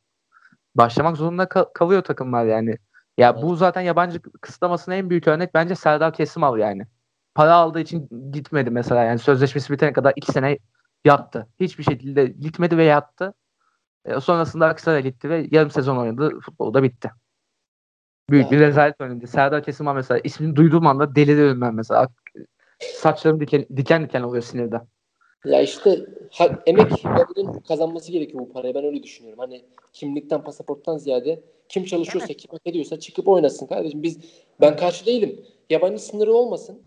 başlamak zorunda kal- kalıyor takımlar yani. Ya evet. bu zaten yabancı kısıtlamasının en büyük örnek bence Serdar Kesim al yani. Para aldığı için gitmedi mesela yani sözleşmesi bitene kadar iki sene yattı. Hiçbir şekilde gitmedi ve yattı. E, sonrasında Aksaray'a gitti ve yarım sezon oynadı. Futbolda bitti. Büyük bir rezalet oynadı. Serdar Kesim mesela ismini duyduğum anda deliriyorum ben mesela. Saçlarım diken diken, diken oluyor sinirden. Ya işte ha, emek kazanması gerekiyor bu parayı. Ben öyle düşünüyorum. Hani kimlikten, pasaporttan ziyade kim çalışıyorsa, kim hak ediyorsa çıkıp oynasın kardeşim. Biz ben karşı değilim. Yabancı sınırı olmasın.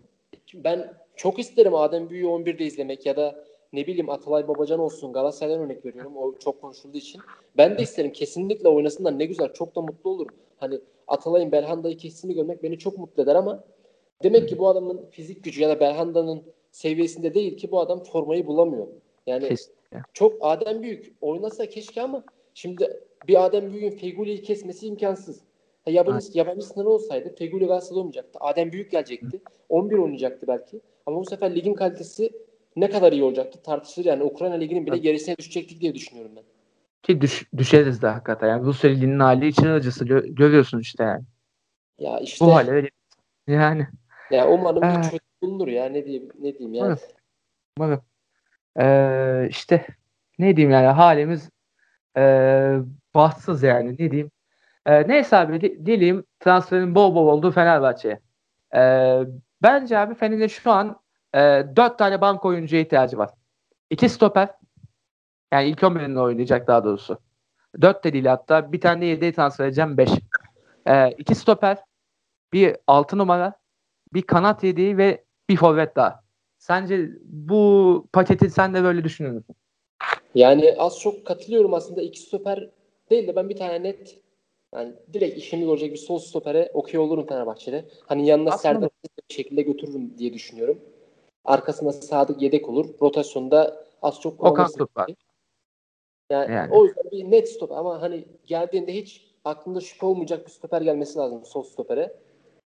Ben çok isterim Adem Büyü'yü 11'de izlemek ya da ne bileyim Atalay Babacan olsun Galatasaray'dan örnek veriyorum. O çok konuşulduğu için. Ben de isterim kesinlikle oynasınlar. Ne güzel. Çok da mutlu olurum. Hani Atalay'ın Belhanda'yı kesini görmek beni çok mutlu eder ama demek ki bu adamın fizik gücü ya da Belhanda'nın seviyesinde değil ki bu adam formayı bulamıyor. Yani Kesinlikle. çok Adem Büyük oynasa keşke ama şimdi bir Adem Büyük'ün Feguli'yi kesmesi imkansız. Ha, yabancı, evet. yabancı sınırı olsaydı Feguli Galatasaray'da olmayacaktı. Adem Büyük gelecekti. 11 oynayacaktı belki. Ama bu sefer ligin kalitesi ne kadar iyi olacaktı tartışılır. Yani Ukrayna Ligi'nin bile gerisine düşecektik diye düşünüyorum ben. Ki düş, düşeriz de hakikaten. Yani Rusya Ligi'nin hali için acısı gö- görüyorsun işte yani. Ya işte. Bu hale öyle. Yani. Ya umarım ee, bir çözüm bulunur ya ne diyeyim ne diyeyim yani. Umarım. Ee, işte ne diyeyim yani halimiz ee, bahtsız yani ne diyeyim. Ee, neyse abi dileyim transferin bol bol olduğu Fenerbahçe'ye. Ee, bence abi Fener'in şu an e, 4 tane bank oyuncuya ihtiyacı var. 2 stoper. Yani ilk 11'inde oynayacak daha doğrusu. 4 de değil hatta. Bir tane de 7'ye transfer edeceğim 5. 2 ee, stoper. Bir 6 numara. Bir kanat yediği ve bir forvet daha. Sence bu paketi sen de böyle düşünür müsün? Yani az çok katılıyorum aslında. iki stoper değil de ben bir tane net yani direkt işimi görecek bir sol stopere okey olurum Fenerbahçe'de. Hani yanına aslında... Serdar bir şekilde götürürüm diye düşünüyorum. Arkasında Sadık yedek olur. Rotasyonda az çok Okan stoper. Yani, yani, o yüzden bir net stop ama hani geldiğinde hiç aklında şüphe olmayacak bir stoper gelmesi lazım sol stopere.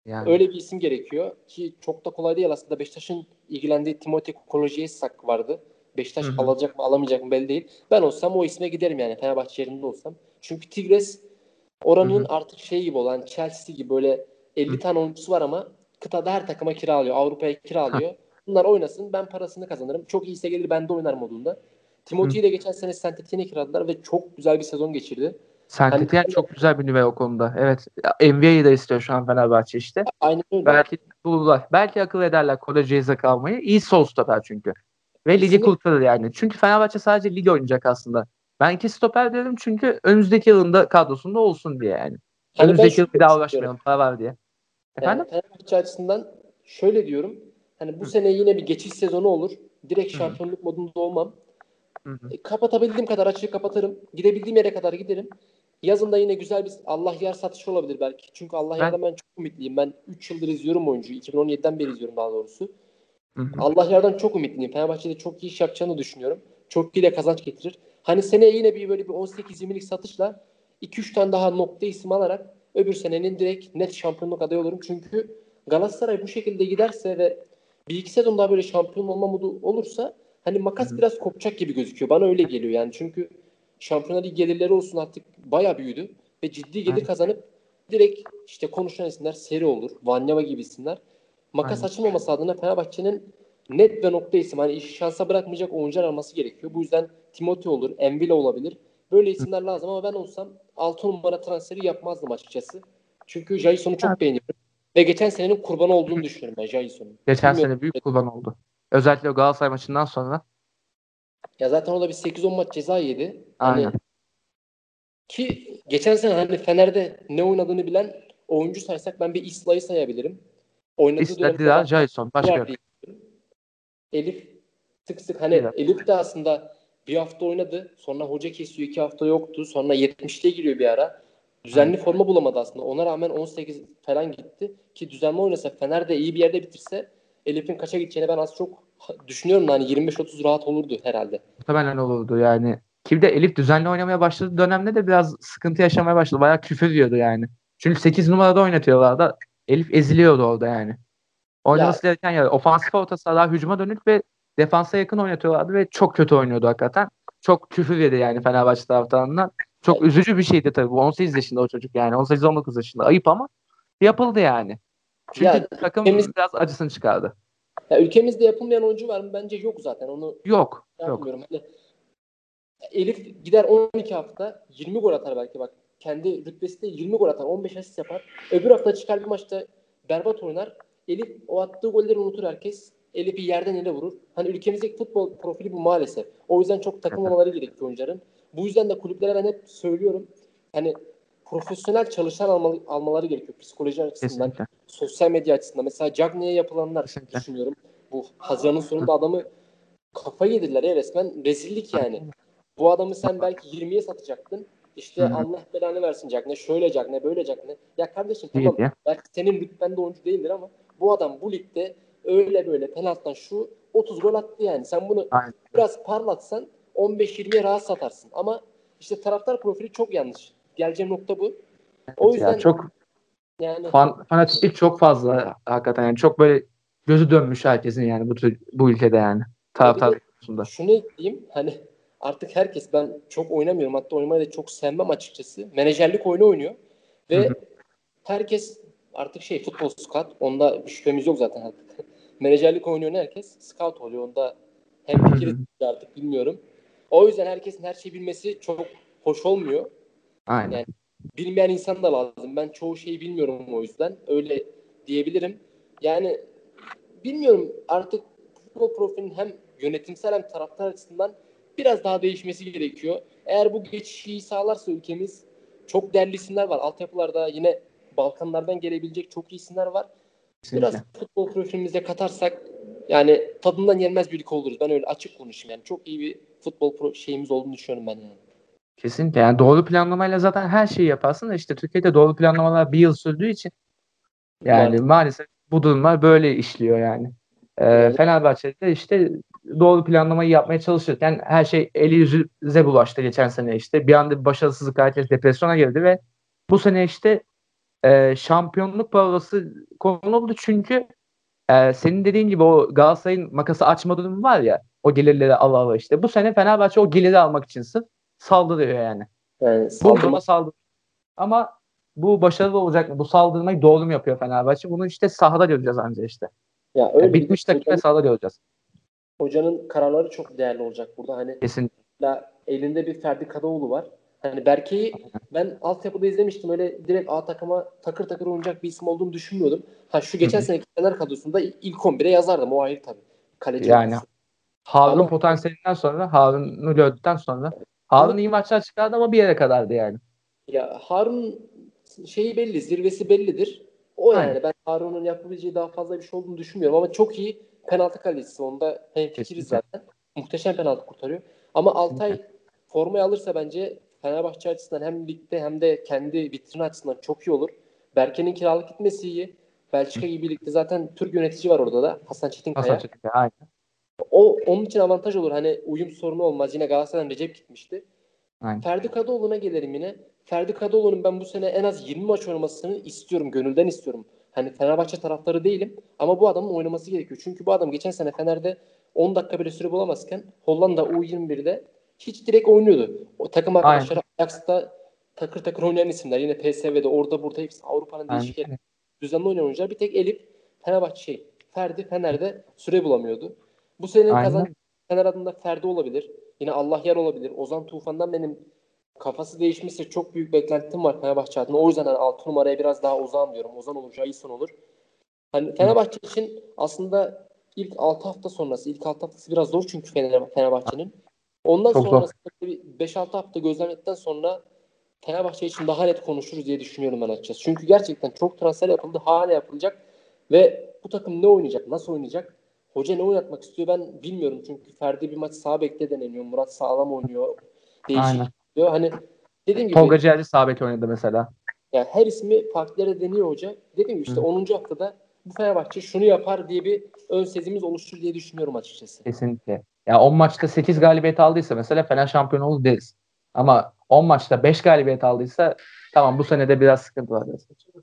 Yani. Öyle bir isim gerekiyor ki çok da kolay değil aslında. Beşiktaş'ın ilgilendiği Timothy Kolojiyesak vardı. Beşiktaş Hı-hı. alacak mı alamayacak mı belli değil. Ben olsam o isme giderim yani Fenerbahçe yerinde olsam. Çünkü Tigres oranın Hı-hı. artık şey gibi olan Chelsea gibi böyle 50 Hı-hı. tane oyuncusu var ama kıtada her takıma kiralıyor. Avrupa'ya kiralıyor. Hı. Bunlar oynasın ben parasını kazanırım. Çok iyiyse gelir ben de oynar modunda. Timothy'yi de geçen sene Saint kiradılar ve çok güzel bir sezon geçirdi. Saint hani, çok güzel bir nüve o konuda. Evet. NBA'yi de istiyor şu an Fenerbahçe işte. Aynen öyle. Belki bulurlar. Belki akıl ederler Koleje'ye kalmayı. İyi sol stoper çünkü. Ve ligi kurtarır yani. Çünkü Fenerbahçe sadece lig oynayacak aslında. Ben iki stoper dedim çünkü önümüzdeki yılında kadrosunda olsun diye yani. Hani önümüzdeki yıl bir daha uğraşmayalım para var diye. Efendim? Yani Fenerbahçe açısından şöyle diyorum. Hani bu Hı. sene yine bir geçiş sezonu olur. Direkt şampiyonluk Hı. modunda olmam. Hı E, kapatabildiğim kadar açığı kapatırım. Gidebildiğim yere kadar giderim. Yazında yine güzel bir Allah yer satışı olabilir belki. Çünkü Allah yardan ben çok ümitliyim. Ben 3 yıldır izliyorum oyuncuyu. 2017'den beri izliyorum daha doğrusu. Hı hı. Allah yardan çok ümitliyim. Fenerbahçe'de çok iyi iş yapacağını düşünüyorum. Çok iyi de kazanç getirir. Hani seneye yine bir böyle bir 18-20'lik satışla 2-3 tane daha nokta isim alarak öbür senenin direkt net şampiyonluk adayı olurum. Çünkü Galatasaray bu şekilde giderse ve bir iki sezon daha böyle şampiyon olma modu olursa hani makas Hı-hı. biraz kopacak gibi gözüküyor. Bana öyle geliyor yani. Çünkü Şampiyonlar Ligi gelirleri olsun artık baya büyüdü ve ciddi gelir Aynen. kazanıp direkt işte konuşan isimler seri olur. Vanyama gibi isimler. Makas Aynen. açılmaması adına Fenerbahçe'nin net ve nokta isim. Hani işi şansa bırakmayacak oyuncular alması gerekiyor. Bu yüzden Timothy olur, Envile olabilir. Böyle isimler Hı. lazım ama ben olsam 6 numara transferi yapmazdım açıkçası. Çünkü Jason'u çok evet. beğeniyorum. Ve geçen senenin kurbanı olduğunu düşünüyorum ben Jason'un. Geçen Bilmiyorum. sene büyük kurban oldu. Özellikle Galatasaray maçından sonra. Ya zaten o da bir 8-10 maç ceza yedi. Hani Aynen. Ki geçen sene hani Fener'de ne oynadığını bilen oyuncu saysak ben bir İsla'yı sayabilirim. Oynadığı İsla, Dila, Jason. Başka Elif sık sık hani evet. Elif de aslında bir hafta oynadı. Sonra hoca kesiyor iki hafta yoktu. Sonra 70'te giriyor bir ara. Düzenli forma bulamadı aslında. Ona rağmen 18 falan gitti. Ki düzenli oynasa Fener de iyi bir yerde bitirse Elif'in kaça gideceğini ben az çok düşünüyorum hani 25-30 rahat olurdu herhalde. Muhtemelen olurdu yani. Ki de Elif düzenli oynamaya başladığı dönemde de biraz sıkıntı yaşamaya başladı. Bayağı küfür diyordu yani. Çünkü 8 numarada oynatıyorlar da Elif eziliyordu orada yani. Oynaması ya. gereken yer. Ofansif orta saha hücuma dönük ve defansa yakın oynatıyorlardı ve çok kötü oynuyordu hakikaten. Çok küfür yedi yani Fenerbahçe taraftarından. Çok evet. üzücü bir şeydi tabii. Bu 18 yaşında o çocuk yani. 18-19 yaşında. Ayıp ama yapıldı yani. Çünkü ya, takım ülkemiz, biraz acısını çıkardı. Ya ülkemizde yapılmayan oyuncu var mı? Bence yok zaten. Onu yok. Yok. Hani, Elif gider 12 hafta 20 gol atar belki bak. Kendi rütbesinde 20 gol atar. 15 asist yapar. Öbür hafta çıkar bir maçta berbat oynar. Elif o attığı golleri unutur herkes. Elif'i yerden ele vurur. Hani ülkemizdeki futbol profili bu maalesef. O yüzden çok takılmamaları gerekiyor oyuncuların. Bu yüzden de kulüplere ben hep söylüyorum. Hani profesyonel çalışan almalı, almaları gerekiyor psikoloji açısından, Kesinlikle. sosyal medya açısından. Mesela Cagney'e yapılanlar Kesinlikle. düşünüyorum. Bu Haziran'ın sonunda adamı kafayı yediler ya resmen. Rezillik yani. Bu adamı sen belki 20'ye satacaktın. İşte Hı-hı. Allah belanı versin Cagney. Şöyle Cagney, böyle Cagney. Ya kardeşim tamam ya. belki senin rütbende oyuncu değildir ama bu adam bu ligde öyle böyle penaltıdan şu 30 gol attı yani. Sen bunu Aynen. biraz parlatsan 15-20'ye rahat satarsın. Ama işte taraftar profili çok yanlış. Geleceğim nokta bu. O yüzden ya çok yani fan, fanatiklik çok fazla hakikaten yani çok böyle gözü dönmüş herkesin yani bu tür, bu ülkede yani taraftar konusunda. Şunu ekleyeyim hani artık herkes ben çok oynamıyorum hatta oynamayı da çok sevmem açıkçası. Menajerlik oyunu oynuyor ve hı hı. herkes artık şey futbol scout onda bir şüphemiz yok zaten artık. Menajerlik oynuyor herkes scout oluyor onda hem fikir artık bilmiyorum. O yüzden herkesin her şeyi bilmesi çok hoş olmuyor. Aynen. Yani bilmeyen insan da lazım. Ben çoğu şeyi bilmiyorum o yüzden. Öyle diyebilirim. Yani bilmiyorum artık futbol profilinin hem yönetimsel hem taraftar açısından biraz daha değişmesi gerekiyor. Eğer bu geçişi sağlarsa ülkemiz çok değerli isimler var. Altyapılarda yine Balkanlardan gelebilecek çok iyi isimler var. Kesinlikle. Biraz futbol profilimize katarsak yani tadından yenmez bir lig oluruz. Ben öyle açık konuşayım yani. Çok iyi bir futbol pro şeyimiz olduğunu düşünüyorum ben yani. Kesinlikle. Yani doğru planlamayla zaten her şeyi yaparsın işte Türkiye'de doğru planlamalar bir yıl sürdüğü için yani evet. maalesef bu durumlar böyle işliyor yani. Ee. Fenerbahçe'de işte doğru planlamayı yapmaya çalışırken her şey eli yüzüze bulaştı geçen sene işte. Bir anda bir başarısızlık herkes depresyona girdi ve bu sene işte e, şampiyonluk parası konuldu çünkü e, senin dediğin gibi o Galatasaray'ın makası açma durumu var ya o gelirleri ala ala işte. Bu sene Fenerbahçe o geliri almak için sırf saldırıyor yani. Yani saldırma saldırıyor. Ama bu başarılı olacak mı? Bu saldırmayı doğru mu yapıyor Fenerbahçe? Bunu işte sahada göreceğiz ancak işte. Ya öyle yani bitmiş ve sahada göreceğiz. Hocanın kararları çok değerli olacak burada. Hani Kesinlikle. elinde bir Ferdi Kadıoğlu var. Hani Berke'yi ben altyapıda izlemiştim. Öyle direkt A takıma takır takır oynayacak bir isim olduğunu düşünmüyordum. Ha şu geçen seneki Fener kadrosunda ilk 11'e yazardım. O ayrı tabii. Kaleci yani olması. Harun ama, potansiyelinden sonra Harun'u gördükten sonra Harun iyi maçlar çıkardı ama bir yere kadardı yani. Ya Harun şeyi belli, zirvesi bellidir. O yani Aynen. ben Harun'un yapabileceği daha fazla bir şey olduğunu düşünmüyorum ama çok iyi penaltı kalecisi. Onda hem fikiriz zaten. Muhteşem penaltı kurtarıyor. Ama Altay formayı alırsa bence Fenerbahçe açısından hem ligde hem de kendi vitrin açısından çok iyi olur. Berke'nin kiralık gitmesi iyi. Belçika gibi ligde zaten Türk yönetici var orada da. Hasan Çetinkaya. Hasan Çetinkaya aynen. O onun için avantaj olur. Hani uyum sorunu olmaz. Yine Galatasaray'dan Recep gitmişti. Aynen. Ferdi Kadıoğlu'na gelelim yine. Ferdi Kadıoğlu'nun ben bu sene en az 20 maç oynamasını istiyorum. Gönülden istiyorum. Hani Fenerbahçe taraftarı değilim ama bu adamın oynaması gerekiyor. Çünkü bu adam geçen sene Fener'de 10 dakika bile süre bulamazken Hollanda U21'de hiç direkt oynuyordu. O takım arkadaşları Ajax'ta takır takır oynayan isimler. Yine PSV'de orada burada hepsi Avrupa'nın değişik düzenli oynayan oyuncular. Bir tek Elif Fenerbahçe şey Ferdi Fener'de süre bulamıyordu. Bu senenin kazan Fener adında Ferdi olabilir. Yine Allah yer olabilir. Ozan Tufan'dan benim kafası değişmişse çok büyük beklentim var Fenerbahçe adına. O yüzden hani 6 numaraya biraz daha Ozan diyorum. Ozan olur, Jason olur. Hani Fenerbahçe için aslında ilk 6 hafta sonrası, ilk 6 haftası biraz zor çünkü Fenerbahçe'nin. Ondan çok sonrasında 5-6 hafta gözlemledikten sonra Fenerbahçe için daha net konuşuruz diye düşünüyorum ben açıkçası. Çünkü gerçekten çok transfer yapıldı, hala yapılacak ve bu takım ne oynayacak, nasıl oynayacak? Hoca ne oynatmak istiyor ben bilmiyorum. Çünkü Ferdi bir maç sağ bekte deneniyor. Murat sağlam oynuyor. Değişik Aynen. Diyor. Hani dediğim gibi. Tolga Ciğerci sağ bek oynadı mesela. Yani her ismi farklı yere deniyor hoca. Dediğim gibi işte Hı. 10. haftada bu Fenerbahçe şunu yapar diye bir ön sezimiz oluştur diye düşünüyorum açıkçası. Kesinlikle. Ya 10 maçta 8 galibiyet aldıysa mesela Fener şampiyon olur deriz. Ama 10 maçta 5 galibiyet aldıysa tamam bu senede biraz sıkıntı var.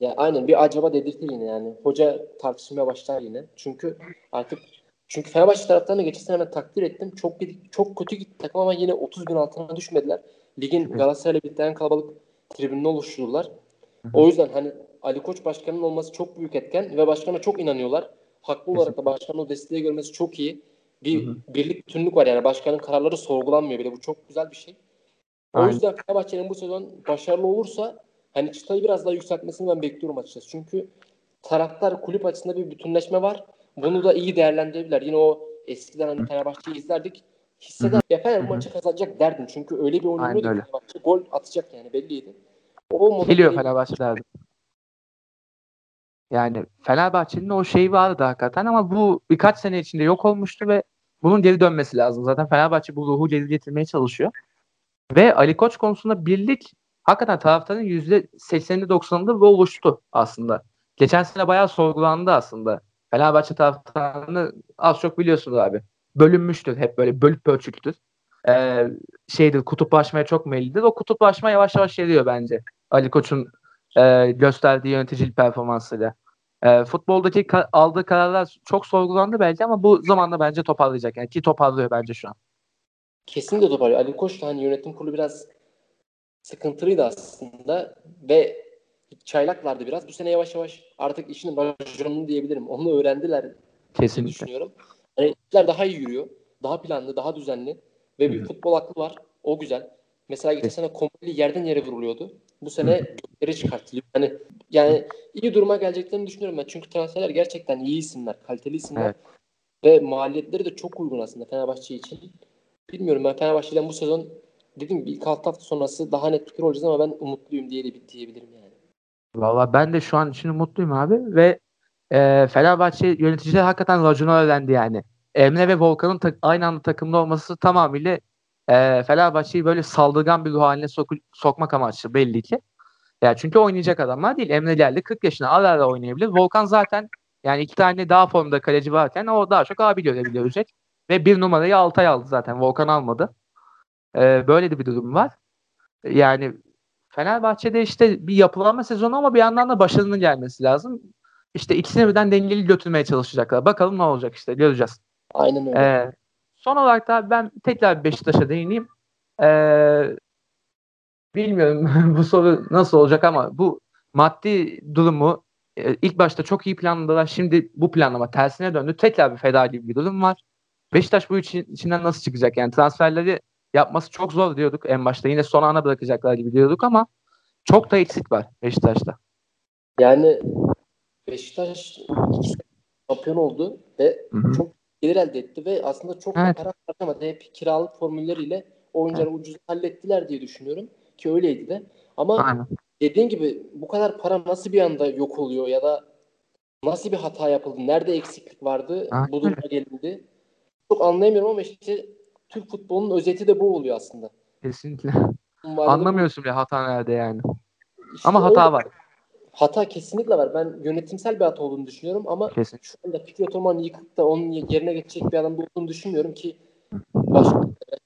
Ya aynen bir acaba dedirtir yine yani. Hoca tartışmaya başlar yine. Çünkü artık çünkü Fenerbahçe taraftarını geçen sene takdir ettim. Çok çok kötü gitti takım ama yine 30 bin altına düşmediler. Ligin Galatasaray'la birlikte en kalabalık tribününü oluşturdular. O yüzden hani Ali Koç başkanının olması çok büyük etken ve başkana çok inanıyorlar. Haklı olarak da başkanın o desteği görmesi çok iyi. Bir Hı-hı. birlik bütünlük var yani başkanın kararları sorgulanmıyor bile. Bu çok güzel bir şey. O Aynen. yüzden Fenerbahçe'nin bu sezon başarılı olursa hani çıtayı biraz daha yükseltmesini ben bekliyorum açıkçası. Çünkü taraftar kulüp açısında bir bütünleşme var. Bunu da iyi değerlendirebilirler. Yine o eskiden hani Fenerbahçe'yi izlerdik. Hisseder. Ya Fener maçı kazanacak derdin. Çünkü öyle bir oynuyordu ki Fenerbahçe gol atacak yani belliydi. O Geliyor Fenerbahçe derdi. Yani Fenerbahçe'nin o şeyi vardı hakikaten ama bu birkaç sene içinde yok olmuştu ve bunun geri dönmesi lazım. Zaten Fenerbahçe bu ruhu geri getirmeye çalışıyor. Ve Ali Koç konusunda birlik hakikaten taraftarın %80'ini 90'ında bu oluştu aslında. Geçen sene bayağı sorgulandı aslında. Fenerbahçe taraftarını az çok biliyorsunuz abi. Bölünmüştür hep böyle bölüp pörçüktür. Ee, şeydir kutuplaşmaya çok meyillidir. O kutuplaşma yavaş yavaş geliyor bence. Ali Koç'un e, gösterdiği yöneticilik performansıyla. E, futboldaki ka- aldığı kararlar çok sorgulandı belki ama bu zamanda bence toparlayacak. Yani ki toparlıyor bence şu an. Kesinlikle toparlıyor. Ali Koç da hani yönetim kurulu biraz sıkıntılıydı aslında ve çaylaklardı biraz. Bu sene yavaş yavaş artık işin rajonunu diyebilirim. Onu öğrendiler Kesinlikle. düşünüyorum. Yani işler daha iyi yürüyor. Daha planlı, daha düzenli ve bir Hı-hı. futbol aklı var. O güzel. Mesela geçen sene Komple yerden yere vuruluyordu. Bu sene gökleri çıkartılıyor. Yani yani iyi duruma geleceklerini düşünüyorum ben. Çünkü transferler gerçekten iyi isimler, kaliteli isimler. Evet. Ve maliyetleri de çok uygun aslında Fenerbahçe için. Bilmiyorum ben Fenerbahçe'den bu sezon dedim gibi ilk hafta sonrası daha net fikir olacağız ama ben umutluyum diye de diyebilirim yani. Valla ben de şu an için umutluyum abi ve e, Fenerbahçe yöneticiler hakikaten raconu öğrendi yani. Emre ve Volkan'ın ta- aynı anda takımda olması tamamıyla e, Fenerbahçe'yi böyle saldırgan bir ruh haline sok- sokmak amaçlı belli ki. Yani çünkü oynayacak adamlar değil. Emre geldi 40 yaşına ara ara oynayabilir. Volkan zaten yani iki tane daha formda kaleci varken o daha çok abi görebilecek. Ve bir numarayı Altay aldı zaten. Volkan almadı. Ee, böyle de bir durum var. Yani Fenerbahçe'de işte bir yapılanma sezonu ama bir yandan da başarının gelmesi lazım. İşte ikisini birden dengeli götürmeye çalışacaklar. Bakalım ne olacak işte göreceğiz. Aynen öyle. Ee, son olarak da ben tekrar Beşiktaş'a değineyim. Ee, bilmiyorum bu soru nasıl olacak ama bu maddi durumu e, ilk başta çok iyi planladılar. Şimdi bu planlama tersine döndü. Tekrar bir feda gibi bir durum var. Beşiktaş bu için, içinden nasıl çıkacak? Yani transferleri yapması çok zor diyorduk en başta. Yine son ana bırakacaklar gibi diyorduk ama çok da eksik var Beşiktaş'ta. Yani Beşiktaş şampiyon oldu ve Hı-hı. çok gelir elde etti ve aslında çok evet. para harcamadı. Hep kiralık formülleriyle oyuncuları evet. ucuz hallettiler diye düşünüyorum ki öyleydi de. Ama Aynen. dediğin gibi bu kadar para nasıl bir anda yok oluyor ya da nasıl bir hata yapıldı? Nerede eksiklik vardı? Aynen. Bu duruma gelindi. Çok anlayamıyorum ama işte Türk futbolunun özeti de bu oluyor aslında. Kesinlikle. Anlamıyorsun bile hata nerede yani. İşte ama hata öyle. var. Hata kesinlikle var. Ben yönetimsel bir hata olduğunu düşünüyorum ama Kesin. şu anda Fikret Orman yıkıp da onun yerine geçecek bir adam olduğunu düşünmüyorum ki başka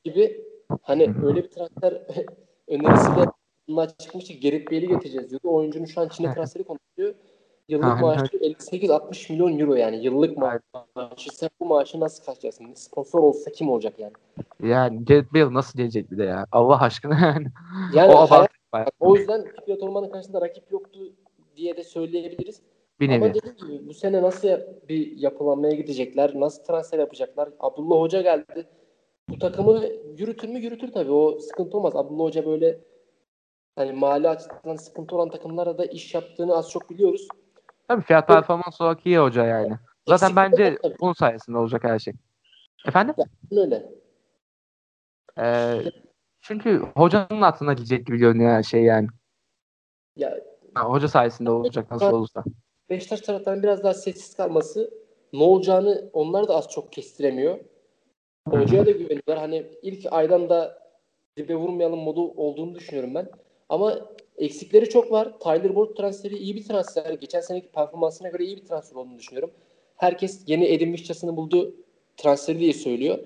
gibi hani öyle bir transfer önerisiyle bunlar çıkmıştı. Gerrit Bale'i getireceğiz diyordu. Oyuncunun şu an Çin'e transferi konuşuyor. Yıllık maaşı 58-60 milyon euro yani. Yıllık maaşı. Sen bu maaşı nasıl kaçacaksın? Sponsor olsa kim olacak yani? Yani Gareth Bale nasıl gelecek bir de ya? Allah aşkına yani. Yani o, hayat, o yüzden Fikret Orman'ın karşısında rakip yoktu diye de söyleyebiliriz. Bir Ama dediğim gibi bu sene nasıl bir yapılanmaya gidecekler? Nasıl transfer yapacaklar? Abdullah Hoca geldi. Bu takımı yürütür mü? Yürütür tabii. O sıkıntı olmaz. Abdullah Hoca böyle hani mali açıdan sıkıntı olan takımlara da iş yaptığını az çok biliyoruz. Tabii fiyat performans olarak iyi hoca yani. Zaten bence bunun sayesinde olacak her şey. Efendim? Ya, öyle. Ee, çünkü hocanın aklına gidecek gibi görünüyor her şey yani. Ya, ha, hoca sayesinde olacak nasıl olursa. Beşiktaş taraftarının biraz daha sessiz kalması ne olacağını onlar da az çok kestiremiyor. Hocaya da güveniyorlar. Hani ilk aydan da dibe vurmayalım modu olduğunu düşünüyorum ben. Ama eksikleri çok var. Tyler Boyd transferi iyi bir transfer. Geçen seneki performansına göre iyi bir transfer olduğunu düşünüyorum. Herkes yeni Edin Vişçasını buldu transferi diye söylüyor.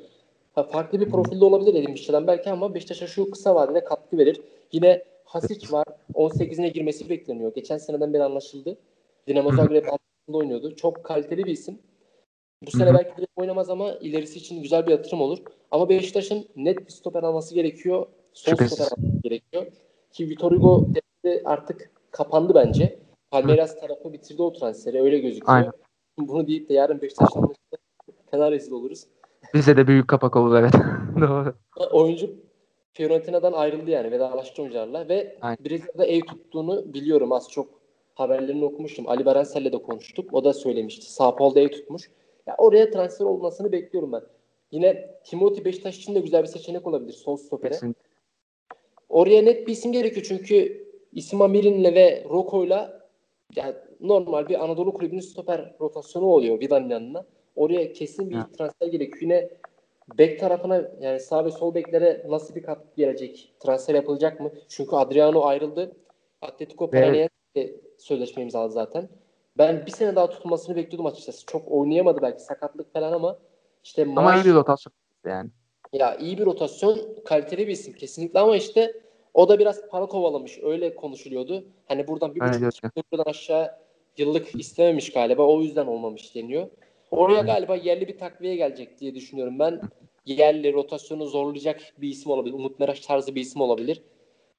Ha, farklı bir profilde olabilir Edin Vişça'dan belki ama Beşiktaş'a şu kısa vadede katkı verir. Yine Hasic var. 18'ine girmesi bekleniyor. Geçen seneden beri anlaşıldı. Dinamo Zagreb altında oynuyordu. Çok kaliteli bir isim. Bu sene belki de oynamaz ama ilerisi için güzel bir yatırım olur. Ama Beşiktaş'ın net bir stoper alması gerekiyor. Sol stoper alması gerekiyor. Ki Vitor Hugo artık kapandı bence. Palmeiras tarafı bitirdi o transferi. Öyle gözüküyor. Aynen. Bunu deyip de yarın Beşiktaş'tan fena rezil oluruz. Bize de büyük kapak olur evet. Doğru. Oyuncu Fiorentina'dan ayrıldı yani vedalaştı oyuncularla ve Aynen. Brezilya'da ev tuttuğunu biliyorum az çok haberlerini okumuştum. Ali Berensel'le de konuştuk. O da söylemişti. Sao Paulo'da ev tutmuş. Ya oraya transfer olmasını bekliyorum ben. Yine Timothy Beşiktaş için de güzel bir seçenek olabilir sol stopere. Kesinlikle. Oraya net bir isim gerekiyor çünkü İsim Amirin'le ve Roko'yla yani normal bir Anadolu kulübünün stoper rotasyonu oluyor Vida'nın yanına. Oraya kesin bir ha. transfer gerekiyor. Yine bek tarafına yani sağ ve sol beklere nasıl bir katkı gelecek? Transfer yapılacak mı? Çünkü Adriano ayrıldı. Atletico Paranaense sözleşme imzaladı zaten. Ben bir sene daha tutulmasını bekliyordum açıkçası. Çok oynayamadı belki sakatlık falan ama işte maaş... Ama iyi bir rotasyon yani. Ya iyi bir rotasyon, kaliteli bir isim kesinlikle ama işte o da biraz para kovalamış. Öyle konuşuluyordu. Hani buradan bir buçuk buradan aşağı yıllık istememiş galiba. O yüzden olmamış deniyor. Oraya galiba yerli bir takviye gelecek diye düşünüyorum ben. Yerli rotasyonu zorlayacak bir isim olabilir. Umut Meraş tarzı bir isim olabilir.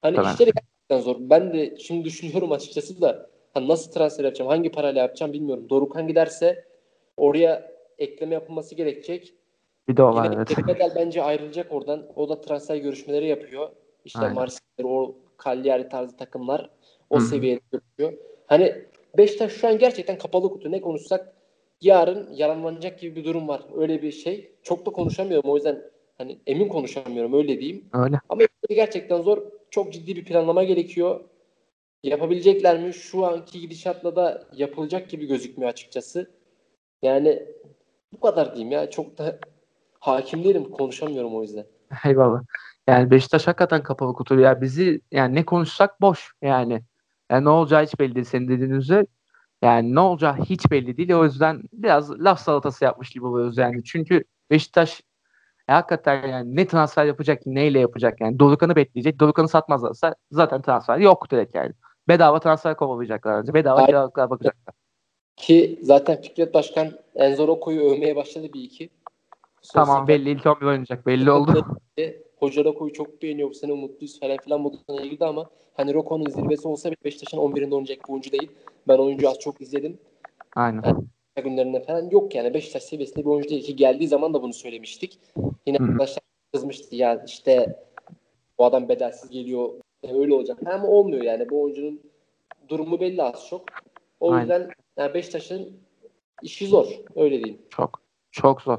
Hani tamam. işleri gerçekten zor. Ben de şimdi düşünüyorum açıkçası da hani nasıl transfer yapacağım, hangi parayla yapacağım bilmiyorum. Dorukhan giderse oraya ekleme yapılması gerekecek. Bir de o var evet. Bedel bence ayrılacak oradan. O da transfer görüşmeleri yapıyor. İşte Marsilya, o Cagliari tarzı takımlar o Hı-hı. seviyede görüyor. Hani Beşiktaş şu an gerçekten kapalı kutu. Ne konuşsak yarın yalanlanacak gibi bir durum var. Öyle bir şey. Çok da konuşamıyorum. O yüzden hani emin konuşamıyorum öyle diyeyim. Öyle. Ama gerçekten zor. Çok ciddi bir planlama gerekiyor. Yapabilecekler mi? Şu anki gidişatla da yapılacak gibi gözükmüyor açıkçası. Yani bu kadar diyeyim ya. Çok da hakim değilim. Konuşamıyorum o yüzden. Eyvallah. Yani Beşiktaş hakikaten kapalı kutu. Ya bizi yani ne konuşsak boş yani. Yani ne olacağı hiç belli değil senin dediğin üzere. Yani ne olacağı hiç belli değil. O yüzden biraz laf salatası yapmış gibi oluyoruz yani. Çünkü Beşiktaş e, hakikaten yani ne transfer yapacak, neyle yapacak yani. Dorukan'ı bekleyecek. Dorukan'ı satmazlarsa zaten transfer yok direkt yani. Bedava transfer kovalayacaklar önce. Bedava kiralıklar bakacaklar. Ki zaten Fikret Başkan Enzo Roko'yu övmeye başladı bir iki. Sosyal tamam belli ilk 11 oynayacak belli oldu. Hoca Roko'yu çok beğeniyor bu sene umutluyuz falan filan moduna girdi ama hani Roko'nun zirvesi olsa bile Beşiktaş'ın 11'inde oynayacak bir oyuncu değil. Ben oyuncu az çok izledim. Aynen. Yani, günlerinde falan yok yani Beşiktaş seviyesinde bir oyuncu değil ki geldiği zaman da bunu söylemiştik. Yine Hı. arkadaşlar kızmıştı ya işte bu adam bedelsiz geliyor öyle olacak. Ama olmuyor yani bu oyuncunun durumu belli az çok. O Aynen. yüzden yani Beşiktaş'ın işi zor öyle diyeyim. Çok çok zor.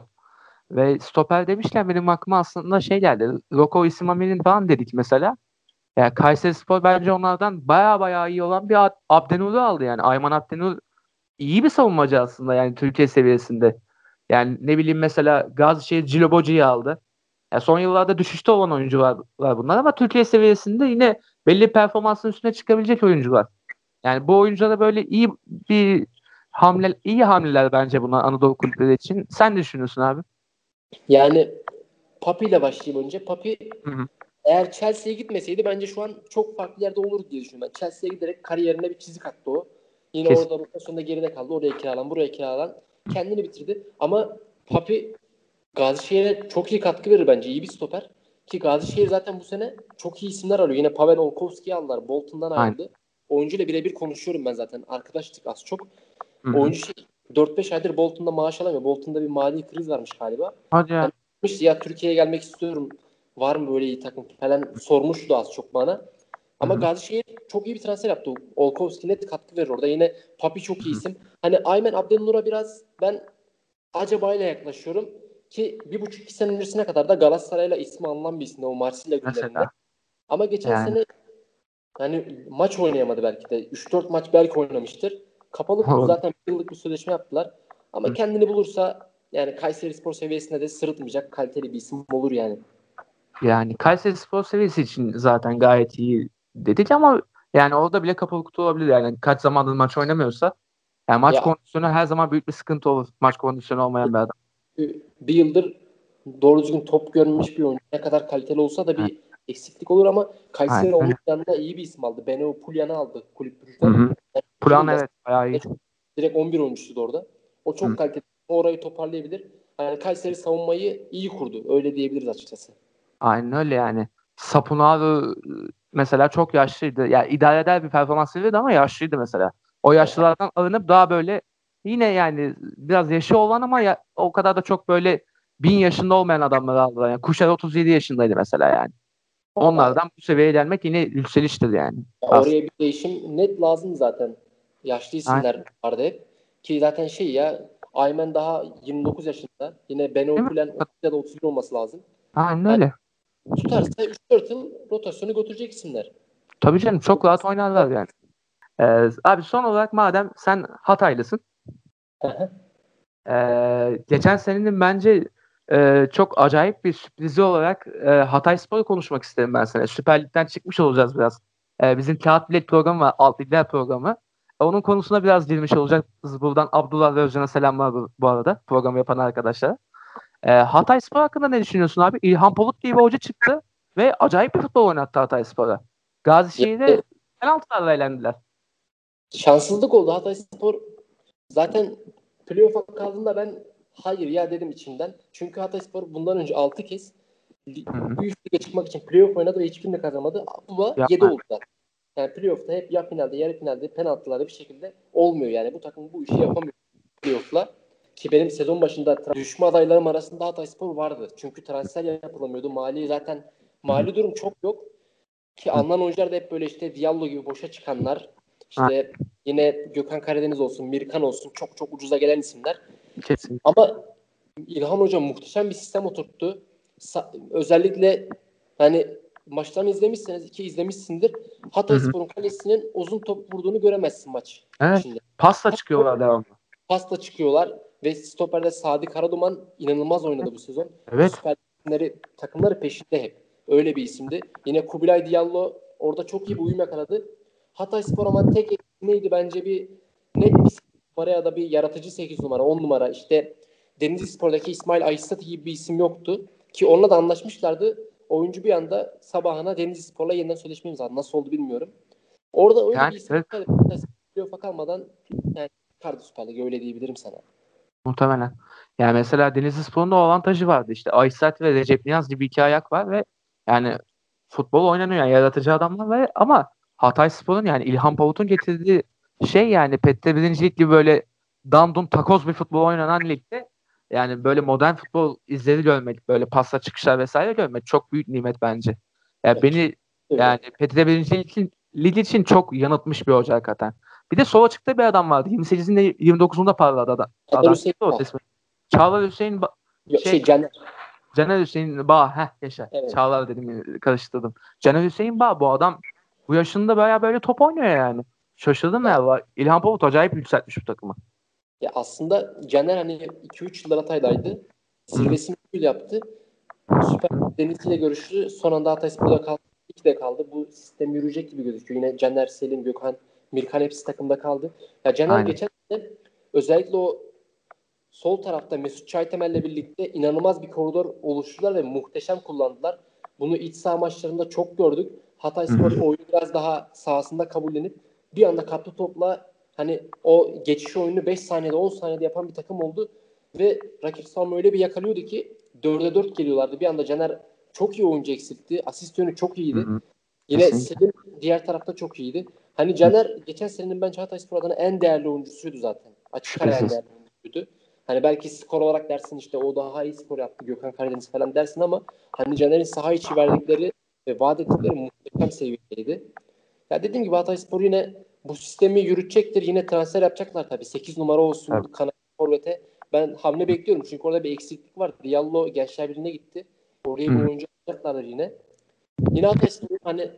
Ve stoper demişken benim aklıma aslında şey geldi. Roko İsmail'in falan dedik mesela. Yani Kayseri Spor bence onlardan baya baya iyi olan bir Abdenur'u aldı yani. Ayman Abdenur iyi bir savunmacı aslında yani Türkiye seviyesinde. Yani ne bileyim mesela Gazişehir Ciloboci'yi aldı. Yani son yıllarda düşüşte olan oyuncular var bunlar ama Türkiye seviyesinde yine belli performansın üstüne çıkabilecek oyuncular. Yani bu oyunculara böyle iyi bir hamle iyi hamleler bence bunlar Anadolu kulüpleri için. Sen düşünüyorsun abi? Yani Papi ile başlayayım önce. Papi hı hı. eğer Chelsea'ye gitmeseydi bence şu an çok farklı yerde olurdu diye düşünüyorum. Ben Chelsea'ye giderek kariyerine bir çizik attı o. Yine Kesin. orada rotasyonda geride kaldı. Oraya kiralan, buraya kiralan. Kendini bitirdi. Ama Papi Gazişehir'e çok iyi katkı verir bence. İyi bir stoper. Ki Gazişehir zaten bu sene çok iyi isimler arıyor. Yine Pavel Olkowski'yi aldılar. Bolton'dan ayrıldı. Oyuncuyla birebir konuşuyorum ben zaten. Arkadaşlık az çok. Hı-hı. Oyuncu şey, 4-5 aydır Bolton'da maaş alamıyor. Bolton'da bir mali kriz varmış galiba. Hadi ya. Yani, ya Türkiye'ye gelmek istiyorum. Var mı böyle iyi takım falan sormuştu az çok bana. Ama Gazişehir çok iyi bir transfer yaptı. Olkowski net katkı verir orada. Yine Papi çok iyi isim. Hani Aymen Abdelnur'a biraz ben acaba ile yaklaşıyorum. Ki bir buçuk iki sene öncesine kadar da Galatasaray'la ismi anılan bir isimdi o Marsilya günlerinde. Ama geçen yani. sene hani maç oynayamadı belki de. 3-4 maç belki oynamıştır. Kapalı kutu zaten bir yıllık bir sözleşme yaptılar. Ama Hı. kendini bulursa yani Kayseri Spor seviyesinde de sırıtmayacak kaliteli bir isim olur yani. Yani Kayseri Spor seviyesi için zaten gayet iyi dedik ama Yani orada bile kapalı kutu olabilir yani. Kaç zamandır maç oynamıyorsa. Yani maç Ya. kondisyonu her zaman büyük bir sıkıntı olur. Maç kondisyonu olmayan bir adam. bir yıldır doğru düzgün top görmemiş bir oyuncu. Ne kadar kaliteli olsa da bir eksiklik olur ama Kayseri Aynen onun öyle. yanında iyi bir isim aldı. Beneo Pulyan'ı aldı kulüp Hı Brugge'den. Yani evet bayağı iyi. Direkt 11 oyuncusuydu orada. O çok Hı. kaliteli. Orayı toparlayabilir. Yani Kayseri savunmayı iyi kurdu. Öyle diyebiliriz açıkçası. Aynen öyle yani. Sapunaru mesela çok yaşlıydı. Yani idare eder bir performans verirdi ama yaşlıydı mesela. O yaşlılardan alınıp daha böyle yine yani biraz yaşı olan ama ya, o kadar da çok böyle bin yaşında olmayan adamları aldılar. Yani Kuşer 37 yaşındaydı mesela yani. Onlardan bu seviyeye gelmek yine yükseliştir yani. Ya oraya bir değişim net lazım zaten. Yaşlı isimler vardı hep. Ki zaten şey ya Aymen daha 29 yaşında. Yine mi? Pulen 30 ya da 31 olması lazım. Aynen öyle. Tutarsa 3-4 yıl rotasyonu götürecek isimler. Tabii canım çok rahat oynarlar yani. Ee, abi son olarak madem sen Hataylısın. Ee, geçen senenin bence e, çok acayip bir sürprizi olarak e, Hatay Spor'u konuşmak isterim ben sana. Süper Lig'den çıkmış olacağız biraz. Ee, bizim Kağıt Bilet programı var. Alt Ligler programı. E, onun konusuna biraz girmiş olacağız. Buradan Abdullah ve Özcan'a selamlar bu, bu arada. Programı yapan arkadaşlara. Ee, Hatay Spor hakkında ne düşünüyorsun abi? İlhan Polut diye bir hoca çıktı ve acayip bir futbol oynattı Hatay Spor'a. Gazişehir'de penaltılarla elendiler. Şanssızlık oldu. Hatay Spor zaten playoff'a kaldığında ben hayır ya dedim içimden. Çünkü Hatay Spor bundan önce 6 kez üst lige çıkmak için playoff oynadı ve hiçbirini kazanamadı. Bu da Yapma. 7 oldu zaten. Yani playoff'ta hep ya finalde ya finalde penaltılarda bir şekilde olmuyor yani. Bu takım bu işi yapamıyor playoff'la. Ki benim sezon başında düşme adaylarım arasında Hatay Spor vardı. Çünkü transfer yapılamıyordu. Mali zaten mali durum çok yok. Ki alınan oyuncular da hep böyle işte Diallo gibi boşa çıkanlar. İşte yine Gökhan Karadeniz olsun, Mirkan olsun çok çok ucuza gelen isimler. Kesin. Ama İlhan Hoca muhteşem bir sistem oturttu. Sa- özellikle hani maçlarını izlemişseniz ki izlemişsindir. Hatay Hı hı. Spor'un kalesinin uzun top vurduğunu göremezsin maç Evet. içinde. Pasla çıkıyorlar devamlı. Pasla çıkıyorlar ve stoperde Sadi Karaduman inanılmaz oynadı bu sezon. Evet. Süper Ligleri, takımları peşinde hep. Öyle bir isimdi. Yine Kubilay Diallo orada çok iyi bir uyum yakaladı. Hatay Spor ama tek neydi bence bir net bir da bir yaratıcı 8 numara 10 numara işte Denizli Spor'daki İsmail Aysati gibi bir isim yoktu. Ki onunla da anlaşmışlardı. Oyuncu bir anda sabahına Denizli Spor'la yeniden sözleşme imzaladı. Nasıl oldu bilmiyorum. Orada öyle Yani, bir isim evet. kalmadan yani çıkardı Süper öyle diyebilirim sana. Muhtemelen. Yani mesela Denizli Spor'un da o avantajı vardı. İşte Aysat ve Recep Niyaz gibi iki ayak var ve yani futbol oynanıyor yani yaratıcı adamlar var ama Hatay Spor'un yani İlhan Pavut'un getirdiği şey yani Pette birincilik gibi böyle dandun takoz bir futbol oynanan ligde yani böyle modern futbol izleri görmek, böyle pasla çıkışlar vesaire görmek çok büyük nimet bence. Yani Evet. beni yani Petite birinci lig için, lig için çok yanıltmış bir hoca hakikaten. Bir de sola çıktı bir adam vardı. 28'inde 29'unda parladı adam. Çağlar. Hüseyin O. Çağlar Hüseyin Ba- Yok, şey- şey, Caner. Caner Hüseyin Bağ. Heh yaşa. Evet. Çağlar dedim karıştırdım. Caner Hüseyin Bağ bu adam bu yaşında baya böyle top oynuyor yani. Şaşırdım ya. İlhan Palut acayip yükseltmiş bu takımı. Ya aslında Caner hani 2-3 yıldır Hatay'daydı. Zirvesini bir yaptı. Süper Denizli ile görüştü. Son anda Hatay Spor'da kaldı. İki de kaldı. Bu sistem yürüyecek gibi gözüküyor. Yine Caner, Selim, Gökhan, Mirkan hepsi takımda kaldı. Ya Caner Aynen. geçen sene özellikle o sol tarafta Mesut Çaytemel'le birlikte inanılmaz bir koridor oluşturdular ve muhteşem kullandılar. Bunu iç saha maçlarında çok gördük. Hatay Spor oyunu biraz daha sahasında kabullenip bir anda kaptı topla hani o geçiş oyunu 5 saniyede 10 saniyede yapan bir takım oldu. Ve rakip savunma öyle bir yakalıyordu ki 4'e 4 geliyorlardı. Bir anda Caner çok iyi oyuncu eksiltti. Asist yönü çok iyiydi. Hı hı. Yine. Selim diğer tarafta çok iyiydi. Hani Caner geçen senenin bence Hatayspor adına en değerli oyuncusuydu zaten. Açık ara en değerli oyuncusuydu. Hani belki skor olarak dersin işte o daha iyi skor yaptı Gökhan Karadeniz falan dersin ama hani Caner'in saha içi verdikleri ve vaat ettikleri muhteşem seviyedeydi. Ya dediğim gibi Hatayspor yine bu sistemi yürütecektir. Yine transfer yapacaklar tabii. 8 numara olsun Tabii. kanat forvete. Ben hamle bekliyorum çünkü orada bir eksiklik var. Diallo Gençler Birliği'ne gitti. Oraya bir oyuncu alacaklardır yine. Yine Hatayspor'un hani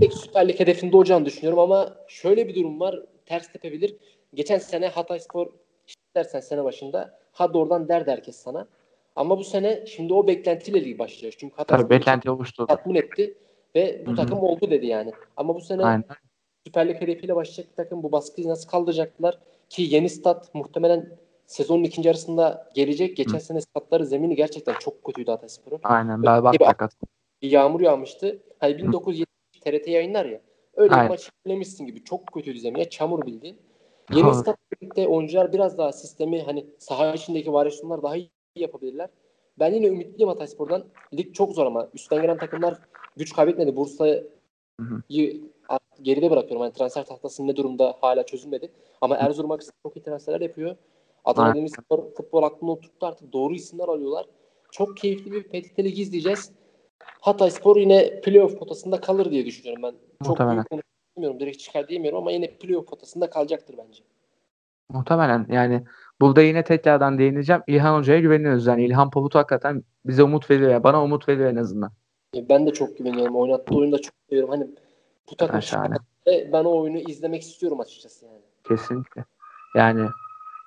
tek Süper Lig hedefinde olacağını düşünüyorum ama şöyle bir durum var. Ters tepebilir. Geçen sene Hatayspor dersen sene başında hadi oradan derdi herkes sana. Ama bu sene şimdi o beklentiyle lig başlıyor. Çünkü Tabii Hatayspor beklenti oluşturdu. tatmin etti. Ve bu Hı-hı. takım oldu dedi yani. Ama bu sene Aynen. Süper Lig hedefiyle başlayacak takım bu baskıyı nasıl kaldıracaklar? Ki yeni stat muhtemelen sezonun ikinci yarısında gelecek. Geçen Hı. sene statları zemini gerçekten çok kötüydü Hatayspor'un. Aynen. Berbat fakat. Bir yağmur yağmıştı. Hani 1970 TRT yayınlar ya. Öyle Aynen. bir maç izlemişsin gibi. Çok kötüydü zemin. Ya çamur bildiğin. Yeni stat birlikte oyuncular biraz daha sistemi hani saha içindeki varyasyonlar daha iyi yapabilirler. Ben yine ümitliyim Hatayspor'dan. Lig çok zor ama üstten gelen takımlar güç kaybetmedi. Bursa'yı geride bırakıyorum. Yani transfer tahtası ne durumda hala çözülmedi. Ama Erzurum Aksı çok iyi transferler yapıyor. Adana Demirspor futbol aklında oturttu artık doğru isimler alıyorlar. Çok keyifli bir PTT Lig izleyeceğiz. Hatay Spor yine playoff potasında kalır diye düşünüyorum ben. Çok Muhtemelen. büyük konuşmuyorum. Direkt çıkar diyemiyorum ama yine playoff potasında kalacaktır bence. Muhtemelen yani burada yine tekrardan değineceğim. İlhan Hoca'ya güveniyoruz. Yani İlhan Palut hakikaten bize umut veriyor. Yani bana umut veriyor en azından. Ben de çok güveniyorum. Oynattığı oyunu da çok seviyorum. Hani bu takım ben o oyunu izlemek istiyorum açıkçası yani. Kesinlikle. Yani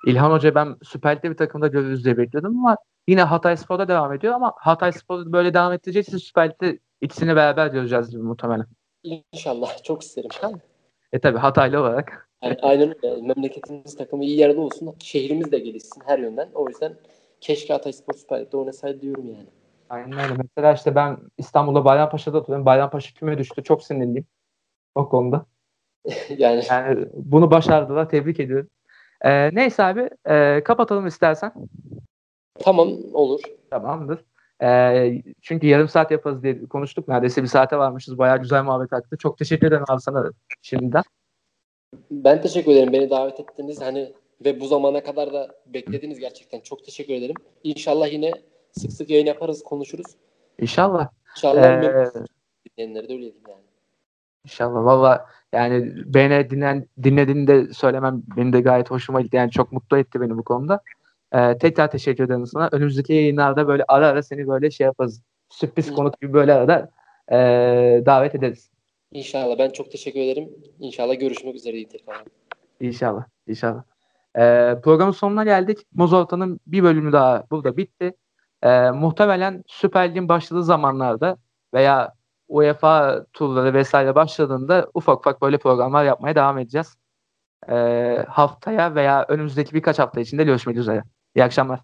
İlhan Hoca ben Süper Lig'de bir takımda görürüz diye bekliyordum ama yine Hatay Spor'da devam ediyor ama Hatay Spor'da böyle devam edecekse Süper Lig'de ikisini beraber göreceğiz gibi muhtemelen. İnşallah. Çok isterim. E tabi Hataylı olarak. Yani aynen öyle. Memleketimiz takımı iyi yerde olsun. Şehrimiz de gelişsin her yönden. O yüzden keşke Hatay Spor Süper Lig'de oynasaydı diyorum yani. Aynen öyle. Mesela işte ben İstanbul'da Bayrampaşa'da oturuyorum. Bayrampaşa küme düştü. Çok sinirliyim o konuda. yani. yani bunu başardılar. Tebrik ediyorum. Ee, neyse abi e, kapatalım istersen. Tamam olur. Tamamdır. Ee, çünkü yarım saat yaparız diye konuştuk. Neredeyse bir saate varmışız. Bayağı güzel muhabbet aktı. Çok teşekkür ederim abi sana şimdiden. Ben teşekkür ederim. Beni davet ettiniz. Hani ve bu zamana kadar da beklediniz gerçekten. Çok teşekkür ederim. İnşallah yine sık sık yayın yaparız, konuşuruz. İnşallah. İnşallah ee, dinleyenlere de öyle diyeyim yani. İnşallah. Valla yani beni dinlen, dinlediğini de söylemem beni de gayet hoşuma gitti. Yani çok mutlu etti beni bu konuda. Ee, tekrar teşekkür ederim sana. Önümüzdeki yayınlarda böyle ara ara seni böyle şey yaparız. Sürpriz konuk gibi böyle arada e, davet ederiz. İnşallah. Ben çok teşekkür ederim. İnşallah görüşmek üzere tekrar. İnşallah. İnşallah. Ee, programın sonuna geldik. Mozorta'nın bir bölümü daha burada bitti. Ee, muhtemelen Süper Lig'in başladığı zamanlarda veya UEFA turları vesaire başladığında ufak ufak böyle programlar yapmaya devam edeceğiz. Ee, haftaya veya önümüzdeki birkaç hafta içinde görüşmek üzere. İyi akşamlar.